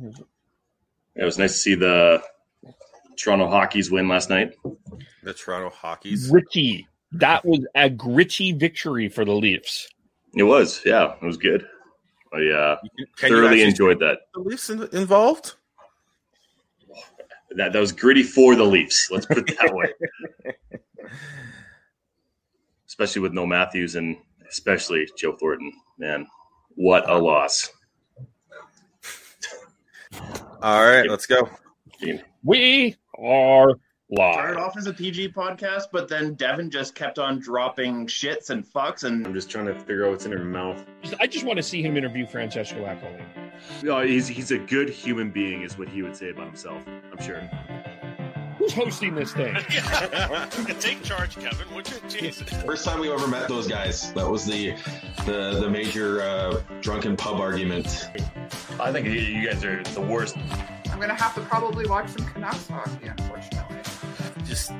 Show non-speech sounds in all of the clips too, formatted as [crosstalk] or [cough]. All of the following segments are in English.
No, I think it's- It was nice to see the Toronto Hockey's win last night. The Toronto Hockey's. gritty. That was a gritty victory for the Leafs. It was, yeah, it was good. I uh, thoroughly enjoyed that. the Leafs in- involved? That that was gritty for the Leafs. Let's put it that way. [laughs] especially with no Matthews and especially Joe Thornton. Man, what a loss. All right, let's go. We are live. started off as a PG podcast, but then Devin just kept on dropping shits and fucks and I'm just trying to figure out what's in her mouth. I just want to see him interview Francesco Aquilini. No, he's he's a good human being, is what he would say about himself. I'm sure. Who's hosting this thing? [laughs] Take charge, Kevin. Would you? Jesus. First time we ever met those guys. That was the the the major uh, drunken pub argument. I think you- you guys are the worst. I'm gonna have to probably watch some Canucks hockey, unfortunately. Just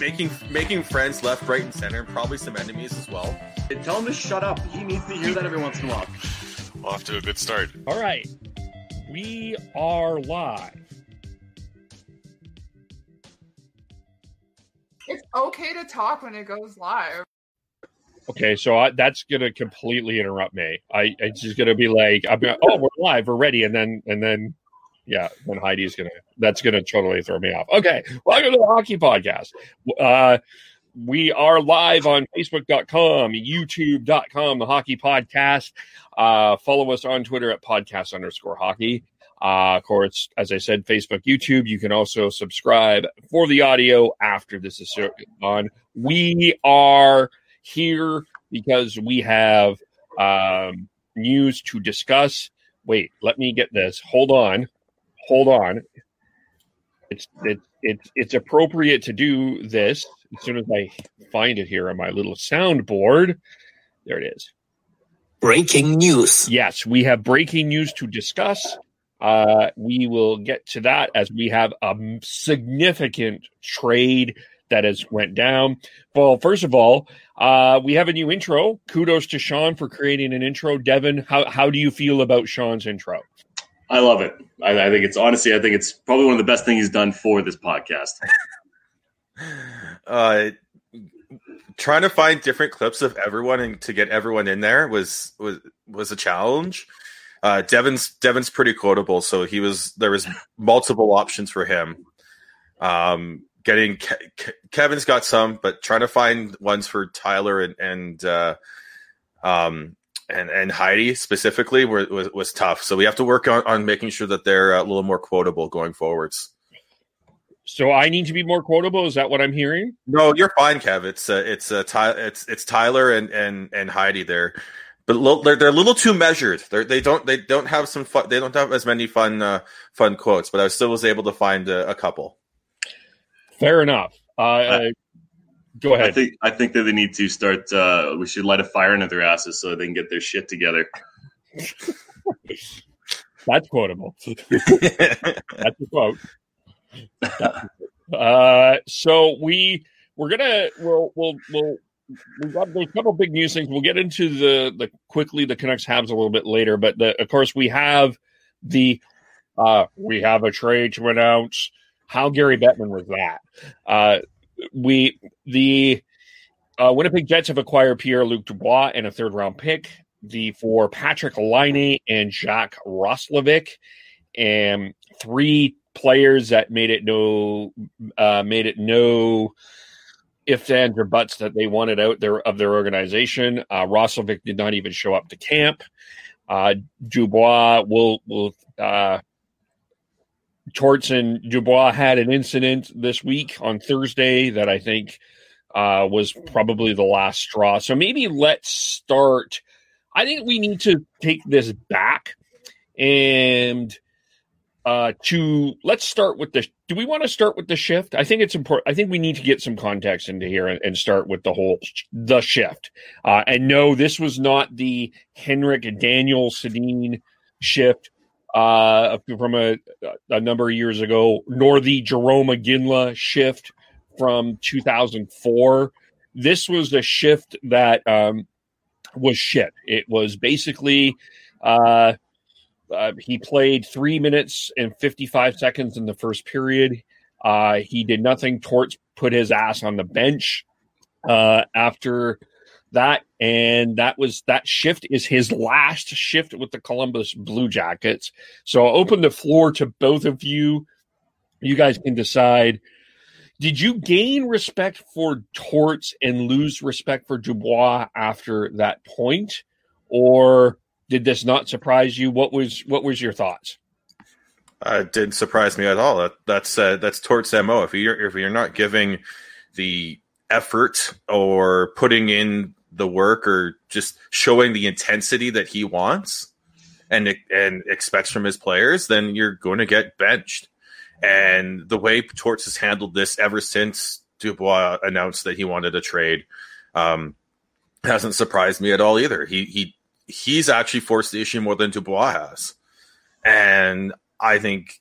making making friends left, right, and center, and probably some enemies as well. And Tell him to shut up. He needs to hear that every once in a while. Off to a good start. All right. We are live. It's okay to talk when it goes live. Okay, so I, that's gonna completely interrupt me. I it's just gonna be like, I'm gonna, oh, we're live, we're ready, and then and then, yeah, then Heidi's gonna that's gonna totally throw me off. Okay, welcome to the hockey podcast. Uh, we are live on Facebook.com, YouTube.com, the Hockey Podcast. Uh, follow us on Twitter at podcast underscore hockey. Uh, of course, as I said, Facebook, YouTube. You can also subscribe for the audio after this is on. We are here because we have um, news to discuss. Wait, let me get this. Hold on, hold on. It's it's it's it's appropriate to do this as soon as I find it here on my little soundboard. There it is. Breaking news. Yes, we have breaking news to discuss. Uh, we will get to that as we have a significant trade that has went down. Well, first of all, uh, we have a new intro. Kudos to Sean for creating an intro. Devin, how how do you feel about Sean's intro? I love it. I, I think it's honestly, I think it's probably one of the best things he's done for this podcast. [laughs] Uh, trying to find different clips of everyone and to get everyone in there was was was a challenge. Uh, Devin's Devin's pretty quotable, so he was there was multiple options for him. Um, getting Ke- Ke- Kevin's got some, but trying to find ones for Tyler and and uh, um and and Heidi specifically were, was was tough. So we have to work on on making sure that they're a little more quotable going forwards. So I need to be more quotable. Is that what I'm hearing? No, you're fine, Kev. It's uh, it's uh, Ty- it's it's Tyler and and and Heidi there, but lo- they're they're a little too measured. They're, they don't they don't have some fun. They don't have as many fun uh, fun quotes. But I still was able to find a, a couple. Fair enough. Uh, uh, go I ahead. think I think that they need to start. Uh, we should light a fire into their asses so they can get their shit together. [laughs] That's quotable. [laughs] That's a quote. Uh, so we we're gonna we'll we'll we'll we've got a couple big news things. We'll get into the the quickly the Canucks Habs a little bit later, but the, of course we have the uh we have a trade to announce. How Gary Bettman was that? Uh, we the uh, Winnipeg Jets have acquired Pierre Luc Dubois and a third round pick. The for Patrick Laine and Jack Roslovic, and three players that made it no uh, made it no ifs ands or buts that they wanted out there of their organization. Uh, Roslovic did not even show up to camp. Uh, Dubois will will uh, Torts and Dubois had an incident this week on Thursday that I think uh, was probably the last straw. So maybe let's start. I think we need to take this back and uh, to let's start with the. Do we want to start with the shift? I think it's important. I think we need to get some context into here and, and start with the whole the shift. Uh, and no, this was not the Henrik Daniel Sedin shift uh, from a, a number of years ago, nor the Jarome Iginla shift from 2004. This was a shift that um, was shit. It was basically uh, uh, he played three minutes and 55 seconds in the first period. Uh, he did nothing. Torts put his ass on the bench uh, after that, and that was that shift is his last shift with the Columbus Blue Jackets. So I'll open the floor to both of you. You guys can decide. Did you gain respect for Torts and lose respect for Dubois after that point, or did this not surprise you? What was what was your thoughts? Uh, it didn't surprise me at all. That, that's uh, that's Torts mo. If you're if you're not giving the effort or putting in the work or just showing the intensity that he wants and and expects from his players, then you're going to get benched. And the way Torts has handled this ever since Dubois announced that he wanted a trade um, hasn't surprised me at all either. He he he's actually forced the issue more than Dubois has, and I think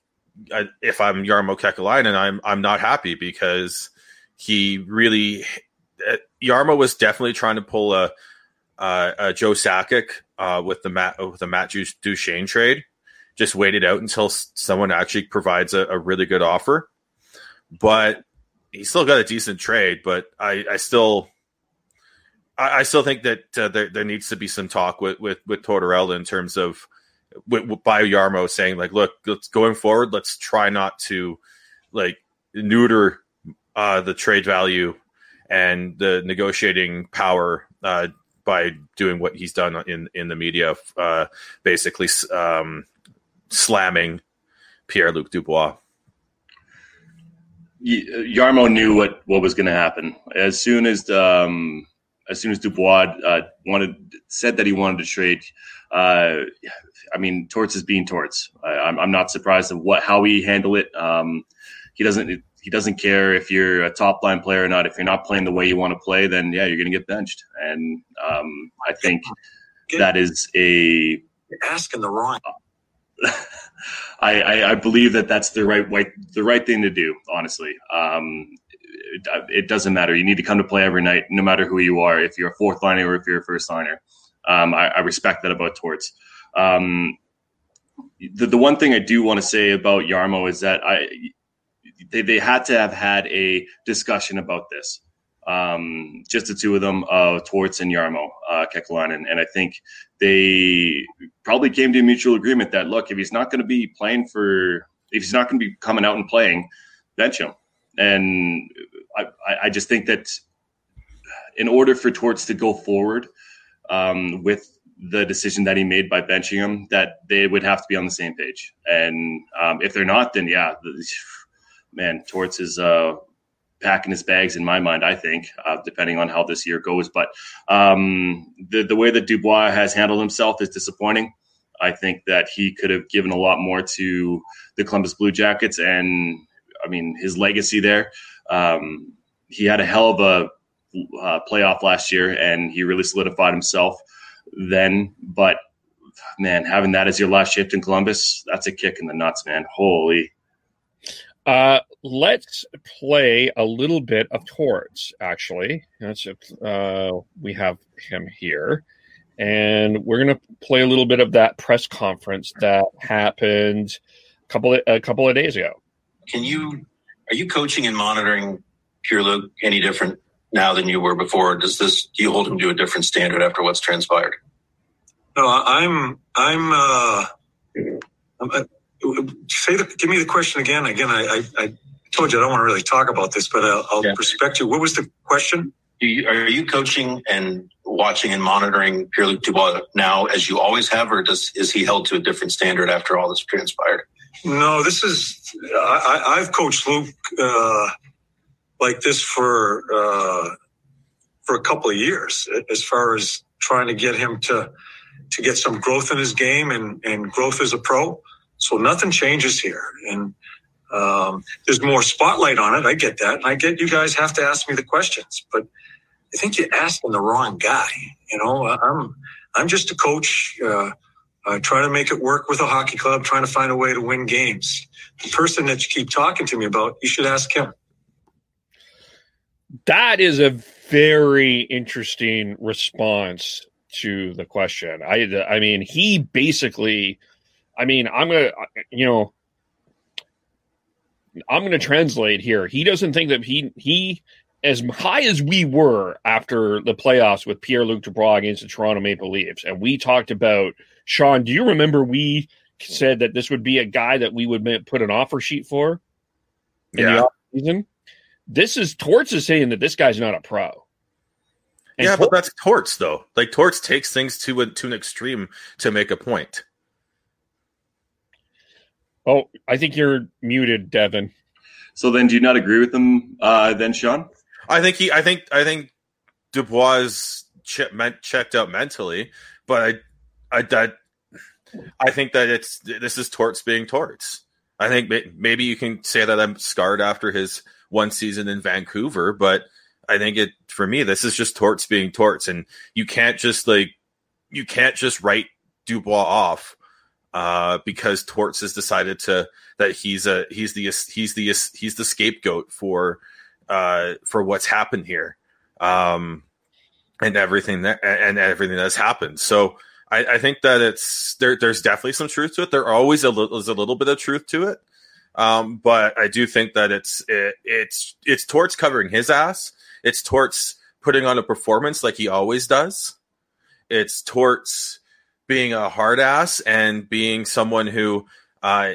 uh, if I'm Jarmo Kekalainen, I'm I'm not happy because he really Jarmo was definitely trying to pull a, a, Joe Sakic uh, with the Matt with the Matt Duchene trade just waited out until someone actually provides a, a really good offer. But he still got a decent trade. But I, I still, I, I, still think that uh, there, there needs to be some talk with with with Tortorella in terms of with, with, by Jarmo saying like, look, let's going forward, let's try not to like neuter uh, the trade value and the negotiating power uh, by doing what he's done in in the media, uh, basically um, slamming Pierre Luc Dubois. Jarmo knew what, what was going to happen as soon as um, as soon as Dubois uh, wanted said that he wanted to trade. Uh, I mean, Torts is being Torts. I, am I'm not surprised at what how he handle it. Um, he doesn't he doesn't care if you're a top line player or not. If you're not playing the way you want to play, then yeah, you're going to get benched. And um, I think that is a asking the wrong [laughs] I, I, I, believe that that's the right way, the right thing to do. Honestly, um, it, doesn't matter. You need to come to play every night, no matter who you are. If you're a fourth liner or if you're a first liner, um, I, I, respect that about Torts. Um, the the one thing I do want to say about Jarmo is that I they, they had to have had a discussion about this um, just the two of them, uh, Torts and Jarmo uh, Kekalainen. And I think they probably came to a mutual agreement that, look, if he's not going to be playing for, if he's not going to be coming out and playing, bench him. And I, I just think that in order for Torts to go forward um, with the decision that he made by benching him, that they would have to be on the same page. And um, if they're not, then yeah, man, Torts is uh, packing his bags in my mind. I think, uh, depending on how this year goes, but um, the the way that Dubois has handled himself is disappointing. I think that he could have given a lot more to the Columbus Blue Jackets, and I mean his legacy there. Um, he had a hell of a uh, playoff last year, and he really solidified himself then. But man, having that as your last shift in Columbus, that's a kick in the nuts, man. Holy. Uh, let's play a little bit of Torts. Actually, that's uh, we have him here, and we're gonna play a little bit of that press conference that happened a couple of, a couple of days ago. Can you are you coaching and monitoring Pierre Luc any different now than you were before? Does this do you hold him to a different standard after what's transpired? No, I'm I'm. Uh, I'm say the, give me the question again. Again, I, I, I, told you I don't want to really talk about this, but I'll, I'll yeah. respect you. What was the question? You, are you coaching and watching and monitoring Pierre Luc Dubois now as you always have, or does is he held to a different standard after all this transpired? No, this is I, have coached Luke uh, like this for uh, for a couple of years, as far as trying to get him to to get some growth in his game and and growth as a pro. So nothing changes here, and um, there's more spotlight on it. I get that, and I get you guys have to ask me the questions, but I think you're asking the wrong guy. You know, I'm I'm just a coach. Uh, uh, trying to make it work with a hockey club, trying to find a way to win games. The person that you keep talking to me about, you should ask him. That is a very interesting response to the question. I I mean, he basically I mean, I'm to you know I'm to translate here. He doesn't think that he he as high as we were after the playoffs with Pierre Luc Dubois against the Toronto Maple Leafs, and we talked about Sean. Do you remember we said that this would be a guy that we would put an offer sheet for in Yeah. the off season? This is Torts is saying that this guy's not a pro. And yeah, Tor- but that's Torts though. Like Torts takes things to a, to an extreme to make a point. oh, I think you're muted, Devin. So then, do you not agree with them? Uh, then, Sean? I think he. I think. I think Dubois is che- meant, checked out mentally, but I. I. That, I think that it's this is Torts being Torts. I think maybe you can say that I'm scarred after his one season in Vancouver, but I think it for me this is just Torts being Torts, and you can't just like you can't just write Dubois off uh, because Torts has decided to that he's a he's the he's the he's the scapegoat for uh, for what's happened here um, and everything that and everything that's happened. So I, I think that it's there. There's definitely some truth to it. There always a little, is a little bit of truth to it, um, but I do think that it's it, it's it's Torts covering his ass. It's Torts putting on a performance like he always does. It's Torts being a hard ass and being someone who uh,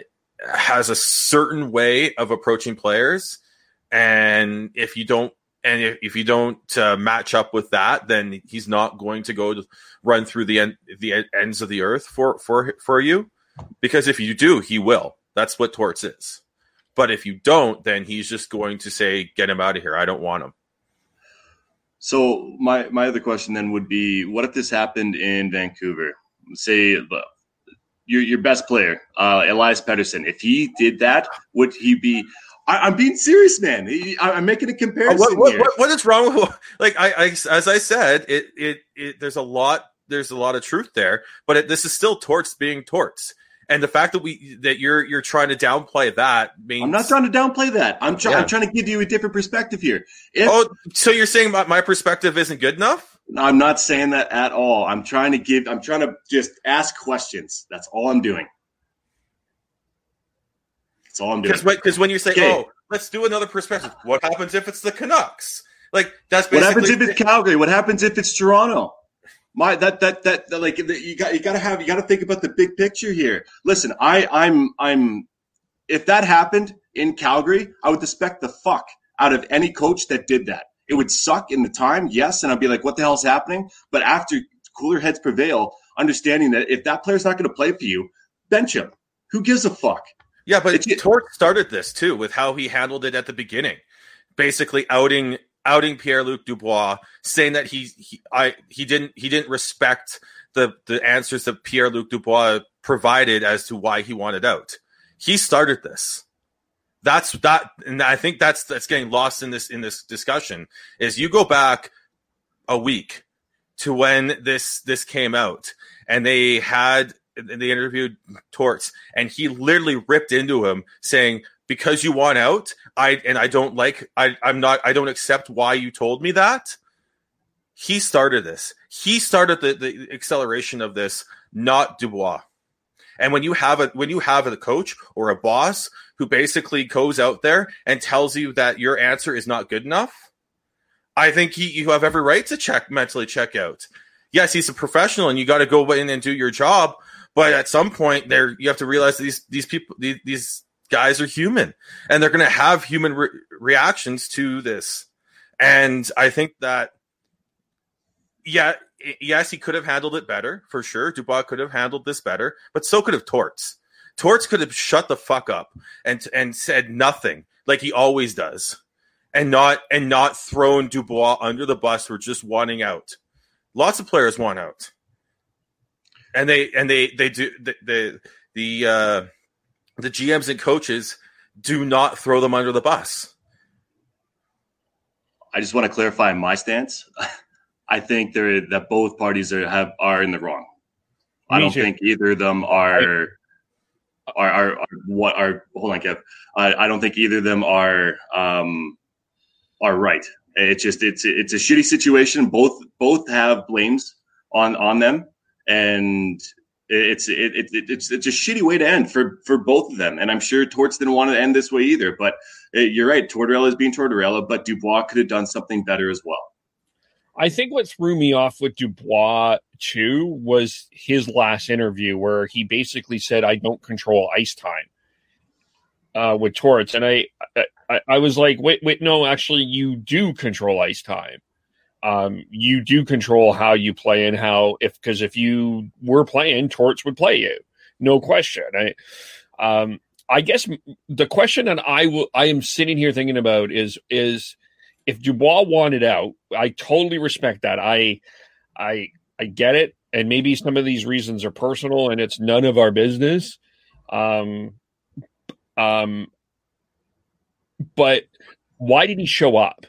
has a certain way of approaching players and if you don't and if, if you don't uh, match up with that then he's not going to go to run through the end the ends of the earth for for for you because if you do he will that's what torts is but if you don't then he's just going to say get him out of here i don't want him So my my other question then would be, what if this happened in Vancouver? Say the- your your best player, uh, Elias Pettersson. If he did that, would he be? I, I'm being serious, man. I, am making a comparison what, what, what, what is wrong with like I, I as I said it, it it there's a lot there's a lot of truth there but it, this is still torts being torts and the fact that we that you're you're trying to downplay that means I'm not trying to downplay that. I'm, try- Yeah. I'm trying to give you a different perspective here. If, oh so you're saying my, my perspective isn't good enough I'm not saying that at all. I'm trying to give. I'm trying to just ask questions. That's all I'm doing. That's all I'm doing. because when, you say Okay. oh let's do another perspective what happens if it's the Canucks like that's What happens if it's Calgary? What happens if it's Toronto? My that that that, that like you got you got to have you got to think about the big picture here. Listen, I I'm I'm if that happened in Calgary, I would respect the fuck out of any coach that did that. It would suck in the time, yes, and I'd be like, what the hell's happening? But after cooler heads prevail, understanding that if that player's not going to play for you, bench him. Who gives a fuck? Yeah, but Tort started this too with how he handled it at the beginning, basically outing outing Pierre Luc Dubois, saying that he, he I he didn't he didn't respect the the answers that Pierre Luc Dubois provided as to why he wanted out. He started this. That's that, and I think that's that's getting lost in this in this discussion. Is you go back a week to when this this came out, and they had they interviewed Torts, and he literally ripped into him, saying, "Because you want out, I and I don't like, I I'm not, I don't accept why you told me that." He started this. He started the, the acceleration of this, not Dubois. And when you have a when you have a coach or a boss who basically goes out there and tells you that your answer is not good enough, I think he, you have every right to check mentally check out. Yes, he's a professional, and you got to go in and do your job. But at some point, there you have to realize these these people these, these guys are human, and they're going to have human re- reactions to this. And I think that yeah, yes, he could have handled it better for sure. Dubois could have handled this better, but so could have Torts. Torts could have shut the fuck up and and said nothing like he always does, and not and not thrown Dubois under the bus for just wanting out. Lots of players want out, and they and they they do the the the, uh, the GMs and coaches do not throw them under the bus. I just want to clarify my stance. [laughs] I think there that both parties are have are in the wrong. I don't too. think either of them are are, are, are what are hold on, Kev. I, I don't think either of them are um are right. It's just it's it's a shitty situation. Both both have blames on on them, and it's it, it, it it's it's a shitty way to end for for both of them. And I'm sure Torts didn't want to end this way either. But uh, you're right, Tortorella is being Tortorella, but Dubois could have done something better as well. I think what threw me off with Dubois too was his last interview where he basically said, "I don't control ice time." Uh, with Torts, and I, I, I was like, "Wait, wait, no, actually, you do control ice time. Um, you do control how you play and how if because if you were playing, Torts would play you, no question." I, um, I guess the question that I will, I am sitting here thinking about is is if Dubois wanted out, I totally respect that. I I I get it. And maybe some of these reasons are personal and it's none of our business. Um um but why did he show up?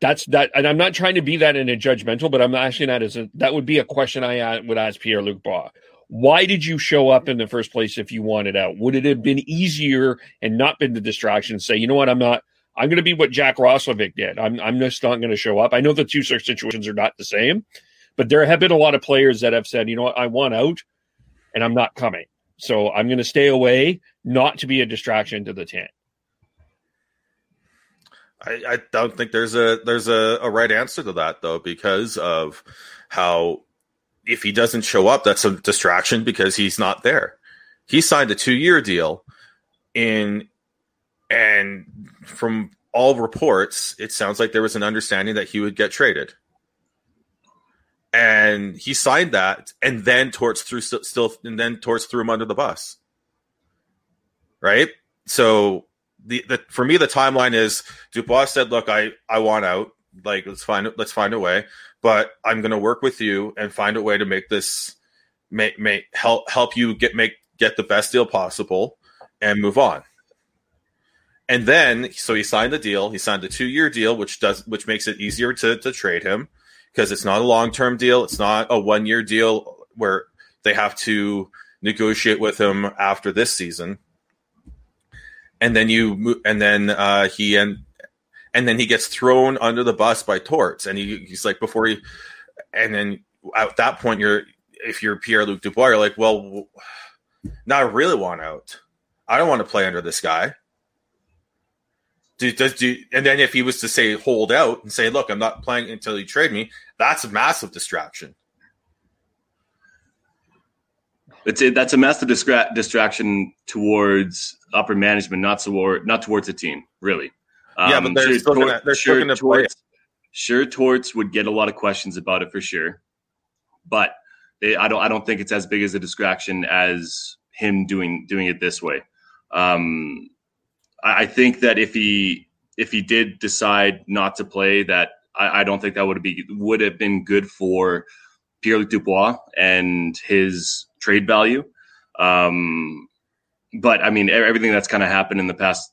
That's that and I'm not trying to be that in a judgmental, but I'm asking that as a that would be a question I would ask Pierre Luc Bois. Why did you show up in the first place if you wanted out? Would it have been easier and not been the distraction? Say, you know what, I'm not I'm going to be what Jack Roslovic did. I'm, I'm just not going to show up. I know the two situations are not the same, but there have been a lot of players that have said, you know what, I want out and I'm not coming. So I'm going to stay away, not to be a distraction to the tent. I, I don't think there's a there's a, a right answer to that though, because of how if he doesn't show up, that's a distraction because he's not there. He signed a two year deal in and from all reports, it sounds like there was an understanding that he would get traded. And he signed that, and then Torts threw still, and then Torts threw him under the bus. Right. So the, the for me the timeline is Dubois said, "Look, I I want out. Like let's find let's find a way, but I'm going to work with you and find a way to make this make make help help you get make get the best deal possible and move on." And then, so he signed the deal. He signed a two-year deal, which does which makes it easier to to trade him because it's not a long-term deal. It's not a one-year deal where they have to negotiate with him after this season. And then you and then uh, he and and then he gets thrown under the bus by Torts, and he, he's like before he, and then at that point you're if you're Pierre Luc Dubois, you're like, well, now I really want out. I don't want to play under this guy. Do, does do and then if he was to say hold out and say, look, I'm not playing until you trade me, that's a massive distraction. It's a, that's a massive distra- distraction towards upper management, not toward not towards the team, really. Yeah, but they're still gonna- they're still gonna Torts, sure Torts would get a lot of questions about it for sure, but they, I don't I don't think it's as big as a distraction as him doing doing it this way. Um, I, I think that if he if he did decide not to play, that I, I don't think that would be would have been good for Pierre Luc Dubois and his trade value. Um, but I mean, everything that's kind of happened in the past,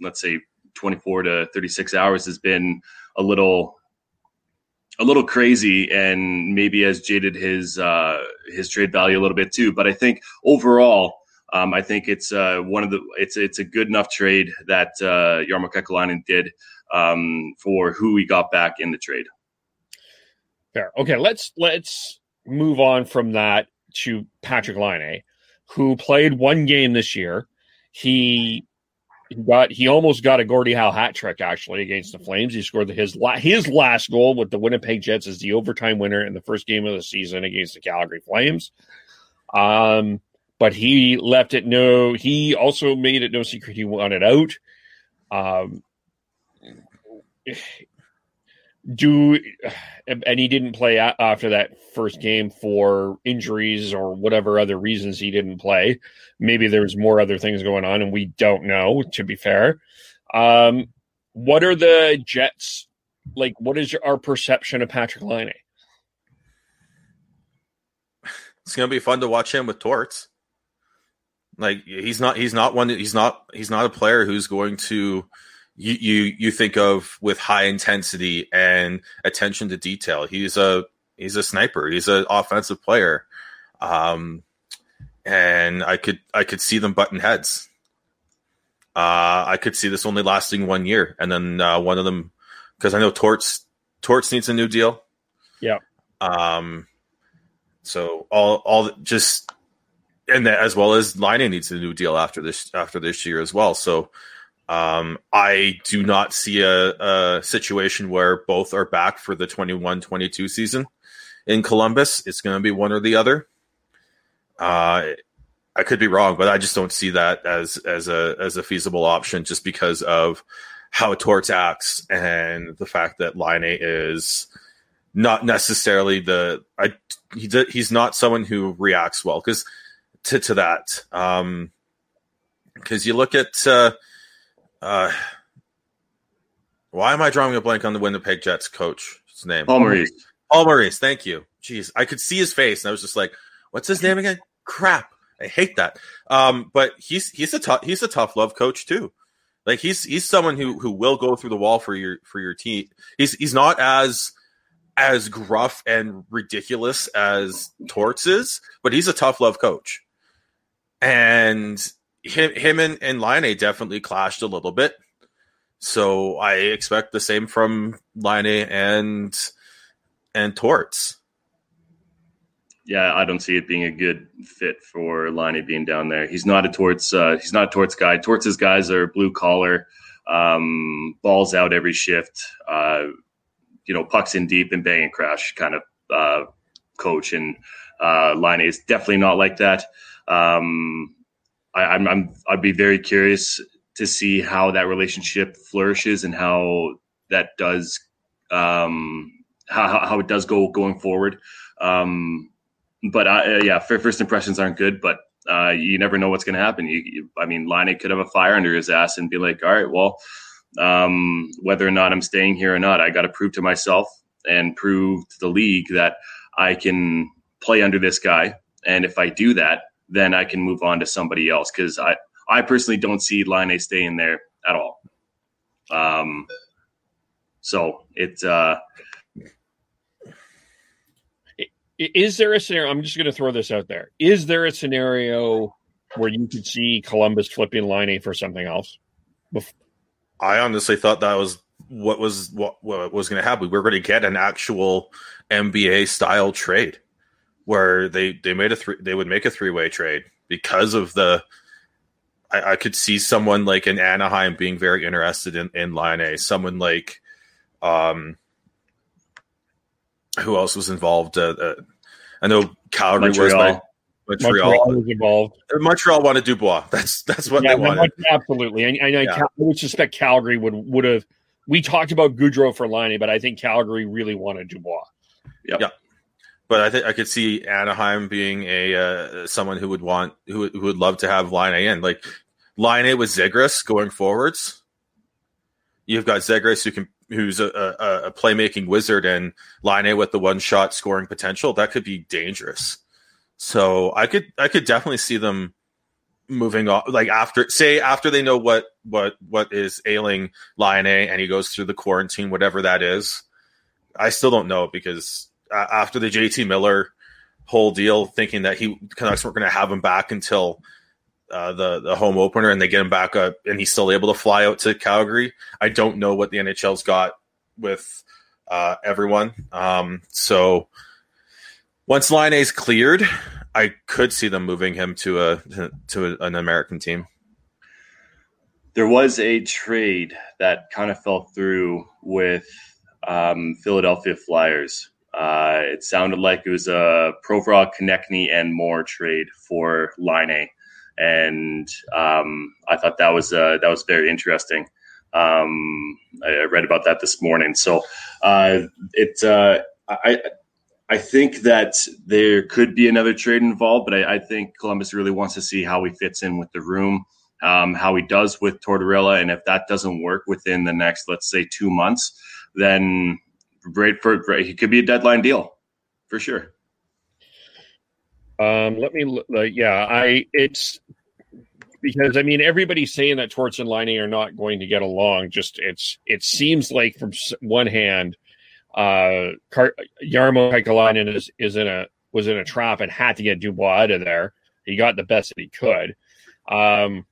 let's say, 24 to 36 hours has been a little, a little crazy, and maybe has jaded his uh, his trade value a little bit too. But I think overall, um, I think it's uh, one of the it's it's a good enough trade that uh, Jarmo Kekalainen did um, for who he got back in the trade. Fair. Okay, let's let's move on from that to Patrick Laine, who played one game this year. He got he almost got a Gordie Howe hat trick actually against the Flames. He scored his la- his last goal with the Winnipeg Jets as the overtime winner in the first game of the season against the Calgary Flames. Um, but he left it no. He also made it no secret he wanted out. Um, do and he didn't play after that first game for injuries or whatever other reasons he didn't play maybe there's more other things going on and we don't know to be fair um what are the Jets like? What is your, our perception of Patrick Laine? It's gonna be fun to watch him with Torts. Like he's not he's not one he's not he's not a player who's going to you you you think of with high intensity and attention to detail. He's a he's a sniper. He's an offensive player. Um and I could I could see them button heads. Uh, I could see this only lasting one year, and then uh, one of them because I know Torts Torts needs a new deal. Yeah. Um. So all all just and that, as well as Laine needs a new deal after this after this year as well. So um, I do not see a, a situation where both are back for the 21-22 season in Columbus. It's going to be one or the other. Uh, I could be wrong, but I just don't see that as as a as a feasible option, just because of how Torts acts and the fact that Laine is not necessarily the I he he's not someone who reacts well because to to that um because you look at uh uh why am I drawing a blank on the Winnipeg Jets coach? His name Paul Maurice. Paul Maurice, thank you. Jeez, I could see his face and I was just like, what's his name again? Crap. I hate that. Um, but he's he's a tough he's a tough love coach too. Like he's he's someone who who will go through the wall for your for your team. He's he's not as as gruff and ridiculous as Torts is, but he's a tough love coach. And him him and, and Laine definitely clashed a little bit. So I expect the same from Laine and and Torts yeah, I don't see it being a good fit for Liney being down there. He's not a Torts. Uh, he's not a Torts guy. Torts' guys are blue collar, um, balls out every shift. Uh, you know, pucks in deep and bang and crash kind of uh, coach. And uh, Liney is definitely not like that. Um, I, I'm, I'm I'd be very curious to see how that relationship flourishes and how that does um, how how it does go going forward. Um, but uh, yeah, first impressions aren't good, but uh, you never know what's going to happen. You, you, I mean, Laine could have a fire under his ass and be like, all right, well, um, whether or not I'm staying here or not, I got to prove to myself and prove to the league that I can play under this guy. And if I do that, then I can move on to somebody else because I, I personally don't see Laine staying there at all. Um, so it's uh, is there a scenario? I'm just going to throw this out there. Is there a scenario where you could see Columbus flipping Laine for something else? I honestly thought that was what was what, what was going to happen. We were going to get an actual NBA style trade where they they made a three they would make a three way trade because of the. I, I, could see someone like in Anaheim being very interested in in Line A. Someone like, um, who else was involved? Uh, uh, I know Calgary Montreal. was. Montreal. Montreal was involved. Montreal wanted Dubois. That's that's what yeah, they wanted. Absolutely, and, and yeah. I would suspect Calgary would would have. We talked about Gaudreau for Liney, but I think Calgary really wanted Dubois. Yep. Yeah. But I think I could see Anaheim being a uh, someone who would want who, who would love to have Laine in like Laine with Zegras going forwards. You've got Zegras who can who's a, a, a playmaking wizard and Laine with the one shot scoring potential, that could be dangerous. So I could I could definitely see them moving on like after say after they know what what what is ailing Laine and he goes through the quarantine, whatever that is. I still don't know because uh, after the JT Miller whole deal, thinking that he Canucks weren't going to have him back until uh, the the home opener and they get him back up and he's still able to fly out to Calgary. I don't know what the NHL's got with uh, everyone. Um, so once Line A's cleared, I could see them moving him to a to an American team. There was a trade that kind of fell through with um, Philadelphia Flyers. Uh, it sounded like it was a Provorov, Konecny, and more trade for Line A. And um, I thought that was uh, that was very interesting. Um, I, read about that this morning, so uh, it uh, I I think that there could be another trade involved, but I, I, think Columbus really wants to see how he fits in with the room, um, how he does with Tortorella, and if that doesn't work within the next, let's say, two months, then great for great, he could be a deadline deal for sure. Um, let me, like, yeah, I it's because I mean everybody's saying that Torts and Lining are not going to get along. Just it's it seems like from one hand, uh, Car- Jarmo Kekalainen is is in a was in a trap and had to get Dubois out of there. He got the best that he could. Um,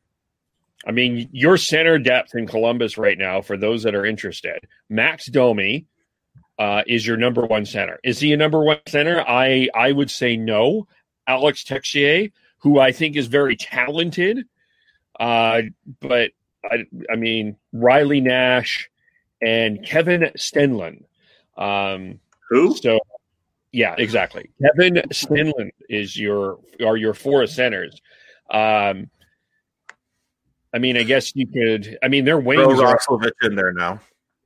I mean, your center depth in Columbus right now, for those that are interested, Max Domi uh, is your number one center. Is he a number one center? I I would say no. Alex Texier, who I think is very talented, uh, but I, I mean Riley Nash and Kevin Stenlund. Um, Who? So, yeah, exactly. Kevin Stenlund is your are your four centers. Um, I mean, I guess you could. I mean, their Throw wings are. Roslovic in there now,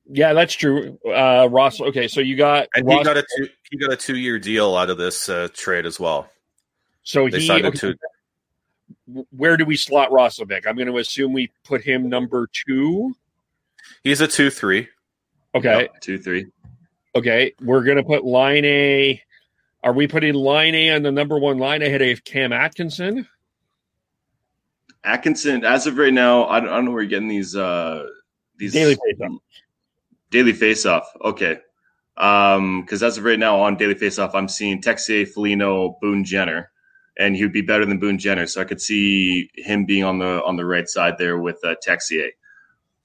Yeah, that's true. Uh, Ross. Okay, so you got and he got a two, he got a two year deal out of this uh, trade as well. So They he. signed him okay, to. where do we slot Roslovic? I'm going to assume we put him number two. He's a two three. Okay. two three. Okay, we're going to put line A. Are we putting line A on the number one line ahead of Cam Atkinson? Atkinson, as of right now, I don't, I don't know where you're getting these uh these Daily faceoff. Daily face off. Okay. Um, because as of right now on daily face off, I'm seeing Texier, Foligno, Boone Jenner, and he'd be better than Boone Jenner. So I could see him being on the on the right side there with uh, Texier.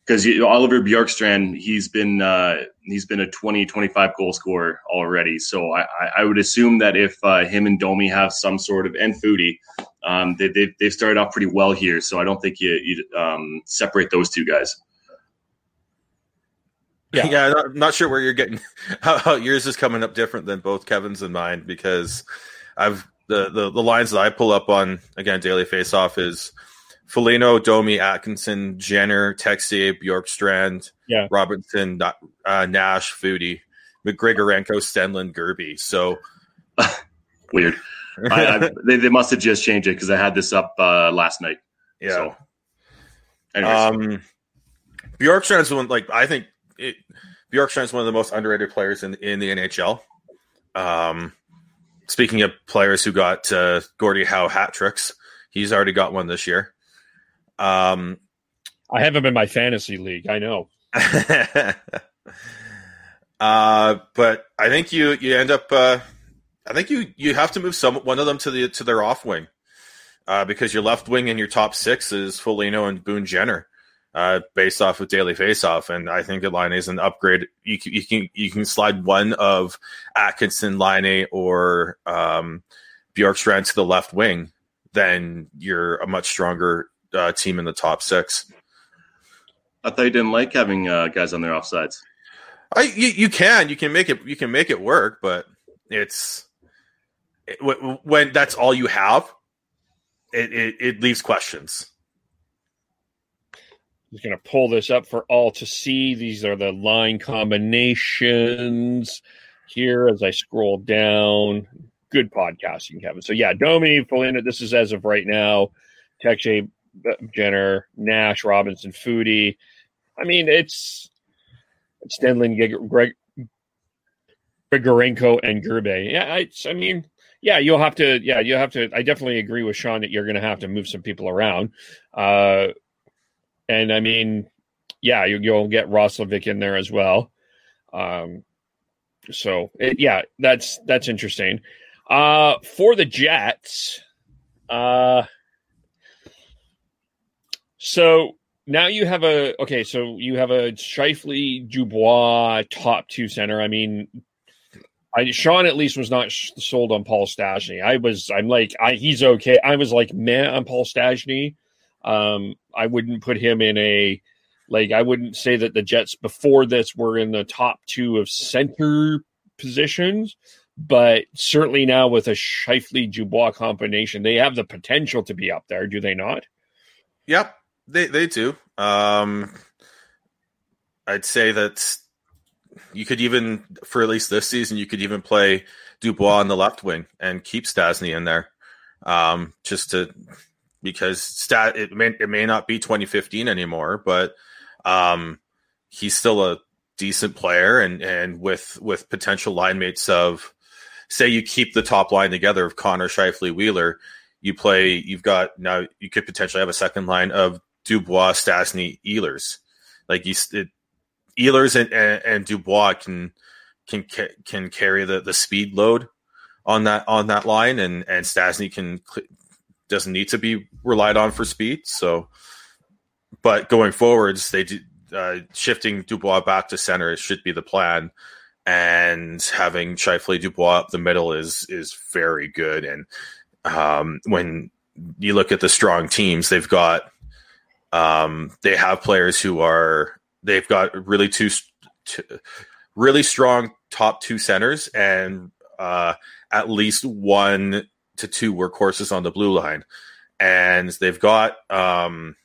Because Oliver Bjorkstrand, he's been uh, he's been a 20, 25 goal scorer already. So I, I- would assume that if uh, him and Domi have some sort of and Foudy, um, they, they've they've started off pretty well here. So I don't think you you um, separate those two guys. Yeah, I'm not, I'm not sure where you're getting [laughs] how, how yours is coming up different than both Kevin's and mine because I've the, the the lines that I pull up on again daily face off is Foligno, Domi, Atkinson, Jenner, Texier, Bjorkstrand, Yeah. Robinson, uh, Nash, Foudy, McGrigorenko, Stenlund, Gerbe. So [laughs] Weird. I, I, they, they must have just changed it because I had this up uh, last night. Yeah. So, anyways, Um, Bjorkstrand's one like I think it, Bjorkstrand's one of the most underrated players in in the NHL. Um, speaking of players who got uh, Gordie Howe hat tricks, he's already got one this year. Um, I have him in my fantasy league. I know. [laughs] uh, but I think you you end up. Uh, I think you you have to move some one of them to the to their off wing, uh, because your left wing and your top six is Foligno and Boone Jenner, uh, based off of daily faceoff, and I think Laine is an upgrade. You can, you can you can slide one of Atkinson, Laine or um, Bjorkstrand to the left wing, then you're a much stronger uh, team in the top six. I thought you didn't like having uh, guys on their offsides. I you, you can you can make it you can make it work, but it's it, when that's all you have, it it, it leaves questions. Just going to pull this up for all to see. These are the line combinations here as I scroll down. Good podcasting, Kevin. So yeah, Domi, Foligno. This is as of right now. Texe, Jenner, Nash, Robinson, Foudy. I mean, it's it's Stenlund, Gig- Greg, Grigorenko, and Gerbe. Yeah, I, I mean, yeah, you'll have to. Yeah, you'll have to. I definitely agree with Sean that you're going to have to move some people around. Uh, and I mean, yeah, you, you'll get Roslovic in there as well. Um, so it, yeah, that's that's interesting. Uh, for the Jets, uh, so now you have a okay. So you have a Scheifele Dubois top two center. I mean, I Sean at least was not sold on Paul Stastny. I was. I'm like, I, he's okay. I was like, man, on Paul Stastny. Um, I wouldn't put him in a like. I wouldn't say that the Jets before this were in the top two of center positions, but certainly now with a Scheifele Dubois combination, they have the potential to be up there. Do they not? Yep, they they do. Um, I'd say that you could even for at least this season, you could even play Dubois on the left wing and keep Stastny in there, um, just to because stat it may it may not be 2015 anymore, but um, he's still a decent player and and with with potential line mates of say you keep the top line together of Connor Scheifele Wheeler, you play you've got now you could potentially have a second line of Dubois, Stastny, Ehlers. Like you it, Ehlers and, and, and Dubois can can can carry the, the speed load on that on that line, and and Stastny can doesn't need to be relied on for speed. So, but going forwards, they do, uh, shifting Dubois back to center should be the plan, and having Scheifele Dubois up the middle is is very good. And um, when you look at the strong teams, they've got um, they have players who are they've got really two, two really strong top two centers and uh, at least one to two workhorses on the blue line, and they've got um,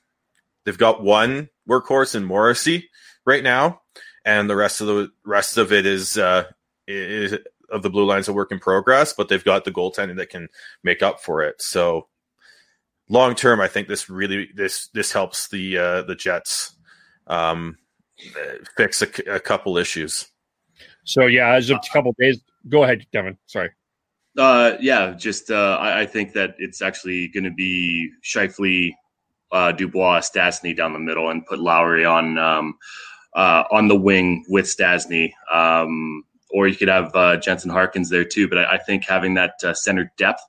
they've got one workhorse in Morrissey right now, and the rest of the rest of it is uh, is of the blue lines a work in progress. But they've got the goaltending that can make up for it. So long term, I think this really this this helps the uh, the Jets um, fix a, a couple issues. So yeah, as of a couple days, go ahead, Devin. Sorry. Uh, yeah, just uh, I, I think that it's actually going to be Scheifele, uh, Dubois, Stastny down the middle, and put Lowry on um, uh, on the wing with Stastny. Um, or you could have uh, Jansen Harkins there too. But I, I think having that uh, center depth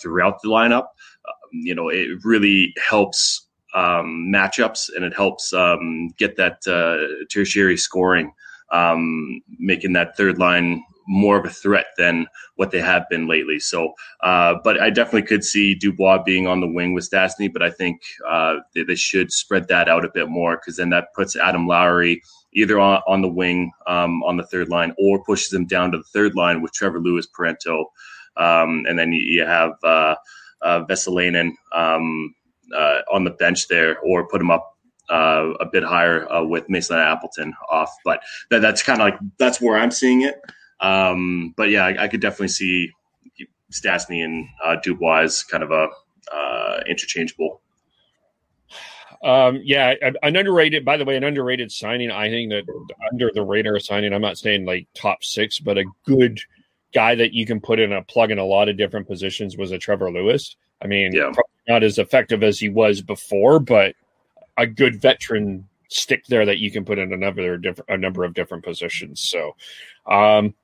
throughout the lineup, uh, you know, it really helps um, matchups and it helps um, get that tertiary scoring, um, making that third line more of a threat than what they have been lately. So, uh, but I definitely could see Dubois being on the wing with Stastny, but I think uh, they, they, should spread that out a bit more because then that puts Adam Lowry either on, on the wing um, on the third line or pushes him down to the third line with Trevor Lewis, Parento, um, and then you, you have uh, uh, Vesalainen um, uh, on the bench there, or put him up uh, a bit higher uh, with Mason Appleton off. But that, that's kind of like that's where I'm seeing it. Um, but yeah, I, I, could definitely see Stastny and uh, Dubois kind of a uh, interchangeable. Um, yeah, an underrated. By the way, an underrated signing. I think that under the radar signing. I'm not saying like top six, but a good guy that you can put in a plug in a lot of different positions was a Trevor Lewis. I mean, yeah. not as effective as he was before, but a good veteran stick there that you can put in another different a number of different positions. So, um,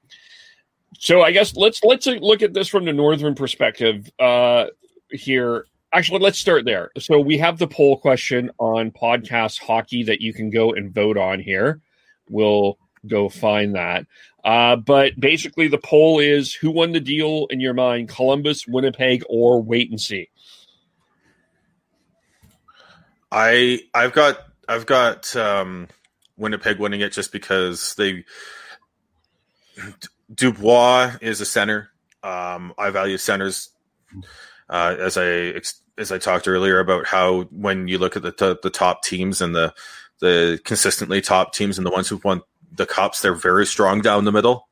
so I guess let's let's look at this from the northern perspective uh, here. Actually, let's start there. So we have the poll question on podcast hockey that you can go and vote on here. We'll go find that. Uh, but basically, the poll is who won the deal in your mind: Columbus, Winnipeg, or wait and see. I I've got I've got um, Winnipeg winning it just because they [clears throat] Dubois is a center. Um, I value centers uh, as I as I talked earlier about how when you look at the t- the top teams and the the consistently top teams and the ones who've won the cups, they're very strong down the middle.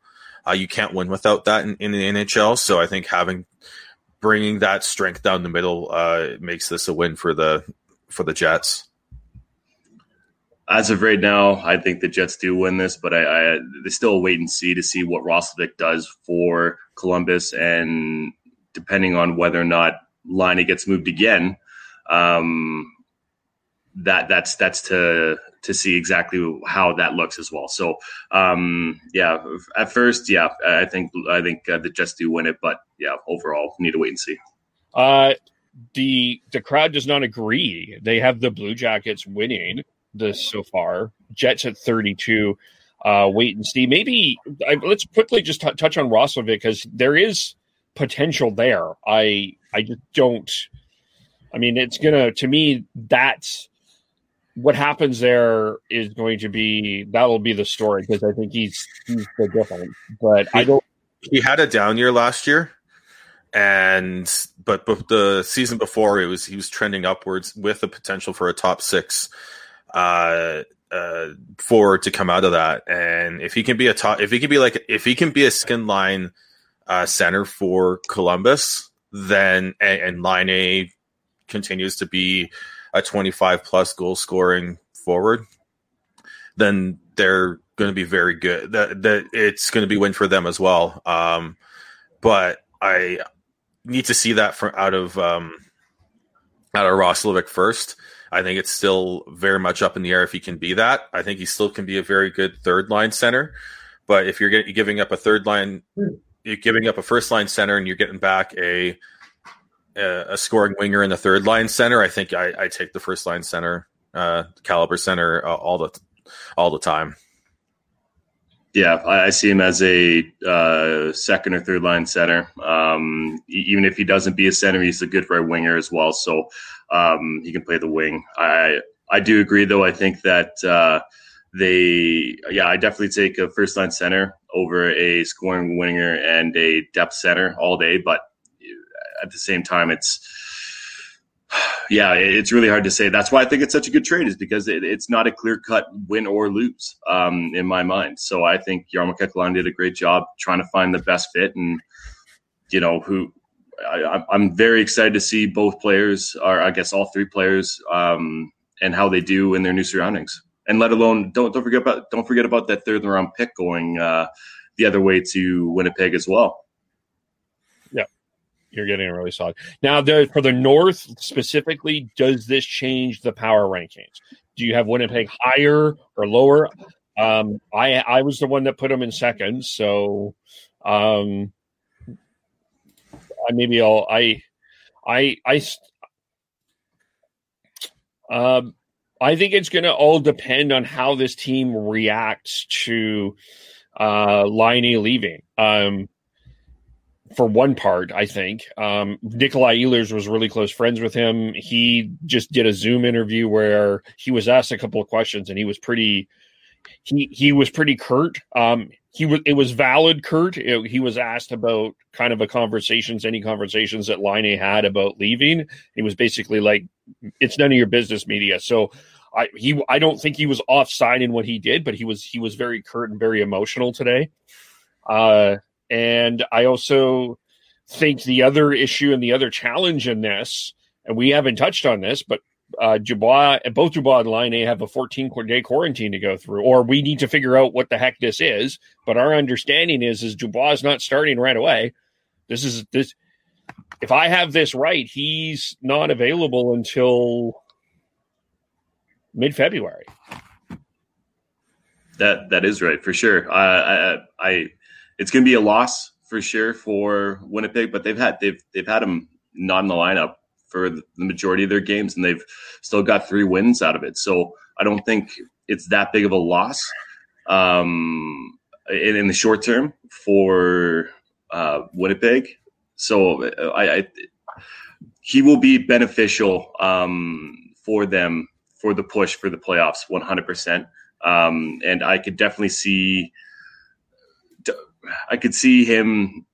Uh, you can't win without that in, in, the NHL. So I think having bringing that strength down the middle uh, makes this a win for the for the Jets as of right now, I think the Jets do win this, but I, I they still wait and see to see what Roslovic does for Columbus, and depending on whether or not Laine gets moved again, um, that that's that's to to see exactly how that looks as well. So, um, yeah, at first, yeah, I think I think uh, the Jets do win it, but yeah, overall, need to wait and see. Uh, the the crowd does not agree. They have the Blue Jackets winning this so far. Jets at 32. Uh, wait and see. Maybe I, let's quickly just t- touch on Roslovic because there is potential there. I I just don't. I mean, it's gonna to me that's what happens there is going to be that'll be the story because I think he's he's the different. But I don't. He had a down year last year, and but but the season before it was he was trending upwards with the potential for a top six uh, uh, forward to come out of that. And if he can be a top, if he can be like, if he can be a second line uh, center for Columbus, then and, and Laine continues to be a 25 plus goal scoring forward, then they're going to be very good. That that it's going to be win for them as well. Um, but I need to see that from out of um, out of Roslovic first. I think it's still very much up in the air if he can be that. I think he still can be a very good third line center. But if you're getting, giving up a third line, you're giving up a first line center, and you're getting back a a, scoring winger in the third line center, I think I, I take the first line center, uh, caliber center uh, all the all the time. Yeah, I see him as a uh, second or third line center. Um, even if he doesn't be a center, he's a good right winger as well. So um, he can play the wing. I I do agree, though. I think that uh, they, yeah, I definitely take a first line center over a scoring winger and a depth center all day. But at the same time, it's [sighs] yeah, it's really hard to say. That's why I think it's such a good trade, is because it, it's not a clear cut win or lose um, in my mind. So I think Jarmo Kekalainen did a great job trying to find the best fit, and you know who. I, am very excited to see both players, or I guess all three players, um, and how they do in their new surroundings. And let alone don't don't forget about don't forget about that third round pick going uh, the other way to Winnipeg as well you're getting a really solid. Now, the, for the North specifically, does this change the power rankings? Do you have Winnipeg higher or lower? Um, I I was the one that put them in second, so um, I maybe I'll I I I um I think it's going to all depend on how this team reacts to uh Laine leaving. Um, for one part, I think. Um, Nikolai Ehlers was really close friends with him. He just did a Zoom interview where he was asked a couple of questions and he was pretty he he was pretty curt. Um, he was it was valid curt. It, he was asked about kind of a conversations, any conversations that Laine had about leaving. He was basically like, "It's none of your business, media." So I he I don't think he was offside in what he did, but he was he was very curt and very emotional today. Uh, and I also think the other issue and the other challenge in this, and we haven't touched on this, but uh, Dubois, both Dubois and Laine have a 14 day quarantine to go through, or we need to figure out what the heck this is. But our understanding is, is Dubois is not starting right away. This is this. If I have this right, he's not available until mid February. That that is right for sure. I I, I it's going to be a loss for sure for Winnipeg, but they've had they've they've had them not in the lineup for the majority of their games, and they've still got three wins out of it. So I don't think it's that big of a loss um, in, in the short term for uh, Winnipeg. So uh, I, I, he will be beneficial um, for them for the push for the playoffs, one hundred percent. Um, and I could definitely see I could see him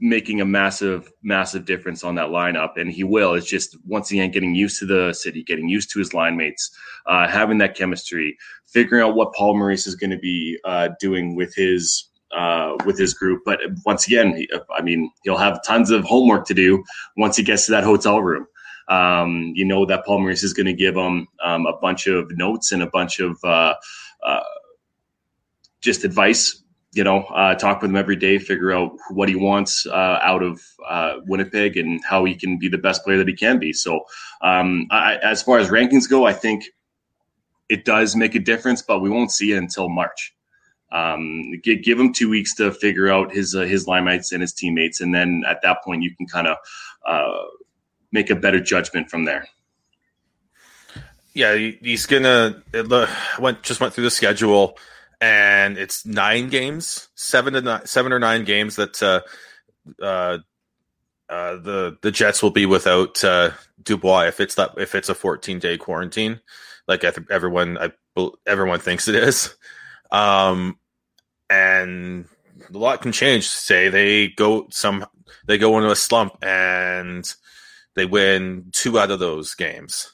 making a massive, massive difference on that lineup, and he will. It's just once again getting used to the city, getting used to his line mates, uh, having that chemistry, figuring out what Paul Maurice is going to be uh, doing with his uh, with his group. But once again, I mean, he'll have tons of homework to do once he gets to that hotel room. Um, you know that Paul Maurice is going to give him um, a bunch of notes and a bunch of uh, uh, just advice you know, uh, talk with him every day, figure out what he wants uh, out of uh, Winnipeg and how he can be the best player that he can be. So, um, I, as far as rankings go, I think it does make a difference, but we won't see it until March. Um, give, give him two weeks to figure out his uh, his line mates and his teammates, and then at that point, you can kind of uh, make a better judgment from there. Yeah, he's gonna. It went just went through the schedule and it's nine games, seven to nine, seven or nine games that uh, uh, uh, the the Jets will be without uh, Dubois if it's that if it's a 14 day quarantine, like everyone I everyone thinks it is, um, and a lot can change. Say they go some they go into a slump and they win two out of those games.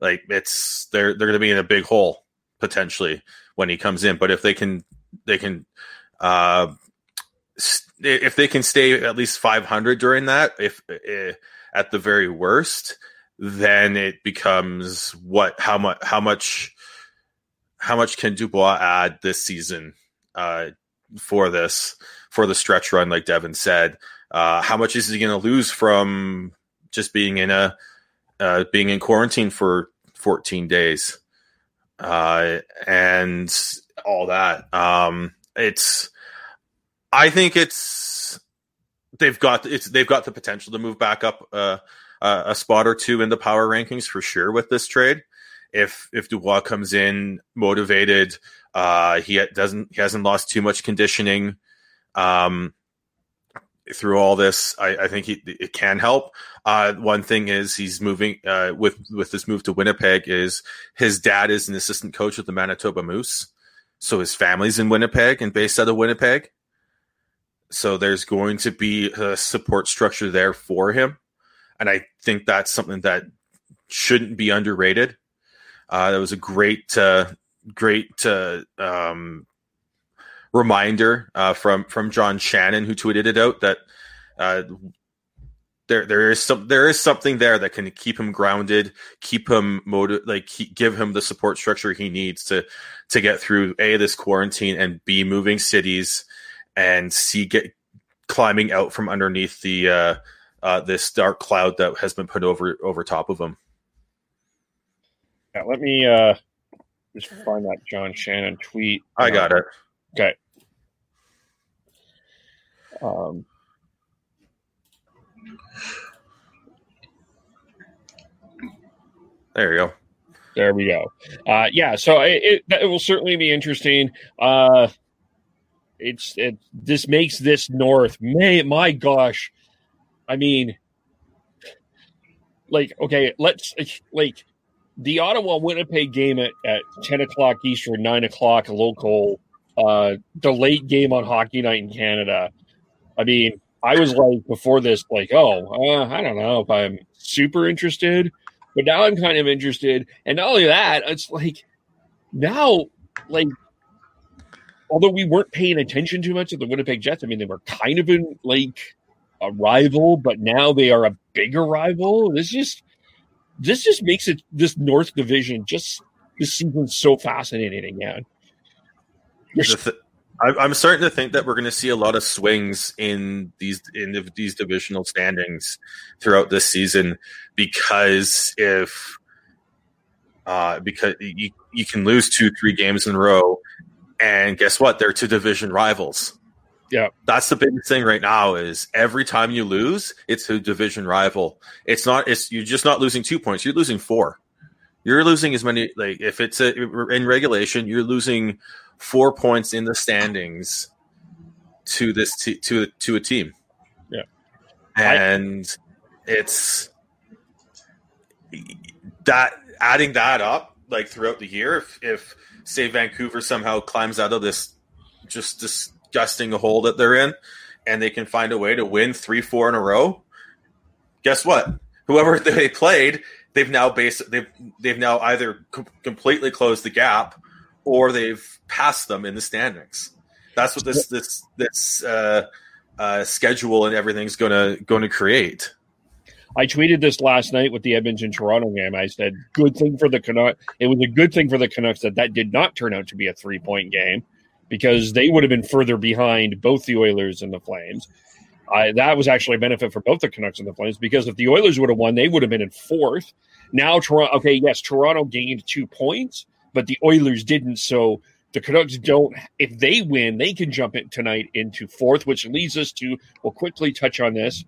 Like it's they're they're going to be in a big hole potentially when he comes in. But if they can, they can, uh, if they can stay at least 500 during that, if, eh, at the very worst, then it becomes what how much how much how much can Dubois add this season uh, for this for the stretch run, like Devin said. Uh, how much is he going to lose from just being in a uh, being in quarantine for 14 days uh, and all that? Um, it's I think it's they've got it's they've got the potential to move back up uh, a spot or two in the power rankings for sure with this trade. If if Dubois comes in motivated, uh, he doesn't he hasn't lost too much conditioning. Um, through all this, I, I think he, it can help. Uh, one thing is he's moving uh, with with this move to Winnipeg. Is his dad is an assistant coach with the Manitoba Moose, so his family's in Winnipeg and based out of Winnipeg. So there's going to be a support structure there for him, and I think that's something that shouldn't be underrated. Uh, that was a great, uh, great uh, um, reminder uh, from from John Shannon, who tweeted it out that uh, there there is some there is something there that can keep him grounded, keep him motive, like keep, give him the support structure he needs to to get through a this quarantine and b moving cities and c get climbing out from underneath the uh, uh, this dark cloud that has been put over over top of him. Yeah, let me uh, just find that John Shannon tweet. I got it. Okay. Um, there you go. There we go. Uh, yeah, so it, it, it will certainly be interesting. Uh, it's it. This makes this North. May my gosh, I mean, like okay, let's like the Ottawa Winnipeg game at, at ten o'clock Eastern, nine o'clock local. Uh, the late game on Hockey Night in Canada. I mean, I was like before this, like, oh, uh, I don't know if I'm super interested, but now I'm kind of interested. And not only that, it's like now, like, although we weren't paying attention too much to the Winnipeg Jets, I mean, they were kind of in like a rival, but now they are a bigger rival. This just this just makes it this North Division just this season so fascinating again. The, I'm starting to think that we're going to see a lot of swings in these in these divisional standings throughout this season because if uh, because you you can lose two three games in a row, and guess what? They're two division rivals. Yeah, that's the biggest thing right now. Is every time you lose, it's a division rival. It's not. It's you're just not losing two points. You're losing four. You're losing as many. Like if it's a, in regulation, you're losing four points in the standings to this to to a team. Yeah, and I, it's that adding that up like throughout the year. If, if say Vancouver somehow climbs out of this just disgusting hole that they're in, and they can find a way to win three, four in a row, guess what? Whoever [laughs] they played, they've now based they've they've now either com- completely closed the gap or they've passed them in the standings. That's what this this this uh, uh, schedule and everything's gonna to create. I tweeted this last night with the Edmonton Toronto game. I said, "Good thing for the Canucks." It was a good thing for the Canucks that that did not turn out to be a three point game because they would have been further behind both the Oilers and the Flames. I, that was actually a benefit for both the Canucks and the Flames because if the Oilers would have won, they would have been in fourth. Now, Toronto. Okay, yes, Toronto gained two points, but the Oilers didn't. So the Canucks don't. If they win, they can jump it tonight into fourth, which leads us to. We'll quickly touch on this.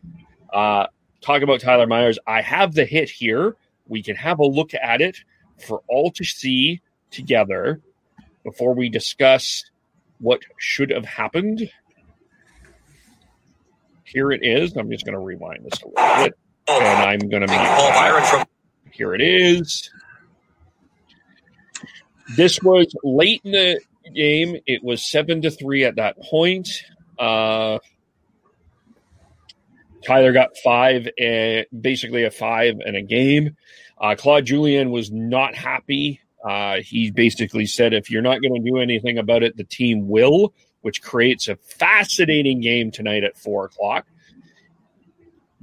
Uh, talk about Tyler Myers. I have the hit here. We can have a look at it for all to see together before we discuss what should have happened. Here it is. I'm just going to rewind this a little bit, and I'm going to make Paul Byron from. Here it is. This was late in the game. It was seven to three at that point. Uh, Tyler got five, and basically a five and a game. Uh, Claude Julien was not happy. Uh, he basically said, if you're not going to do anything about it, the team will, which creates a fascinating game tonight at four o'clock.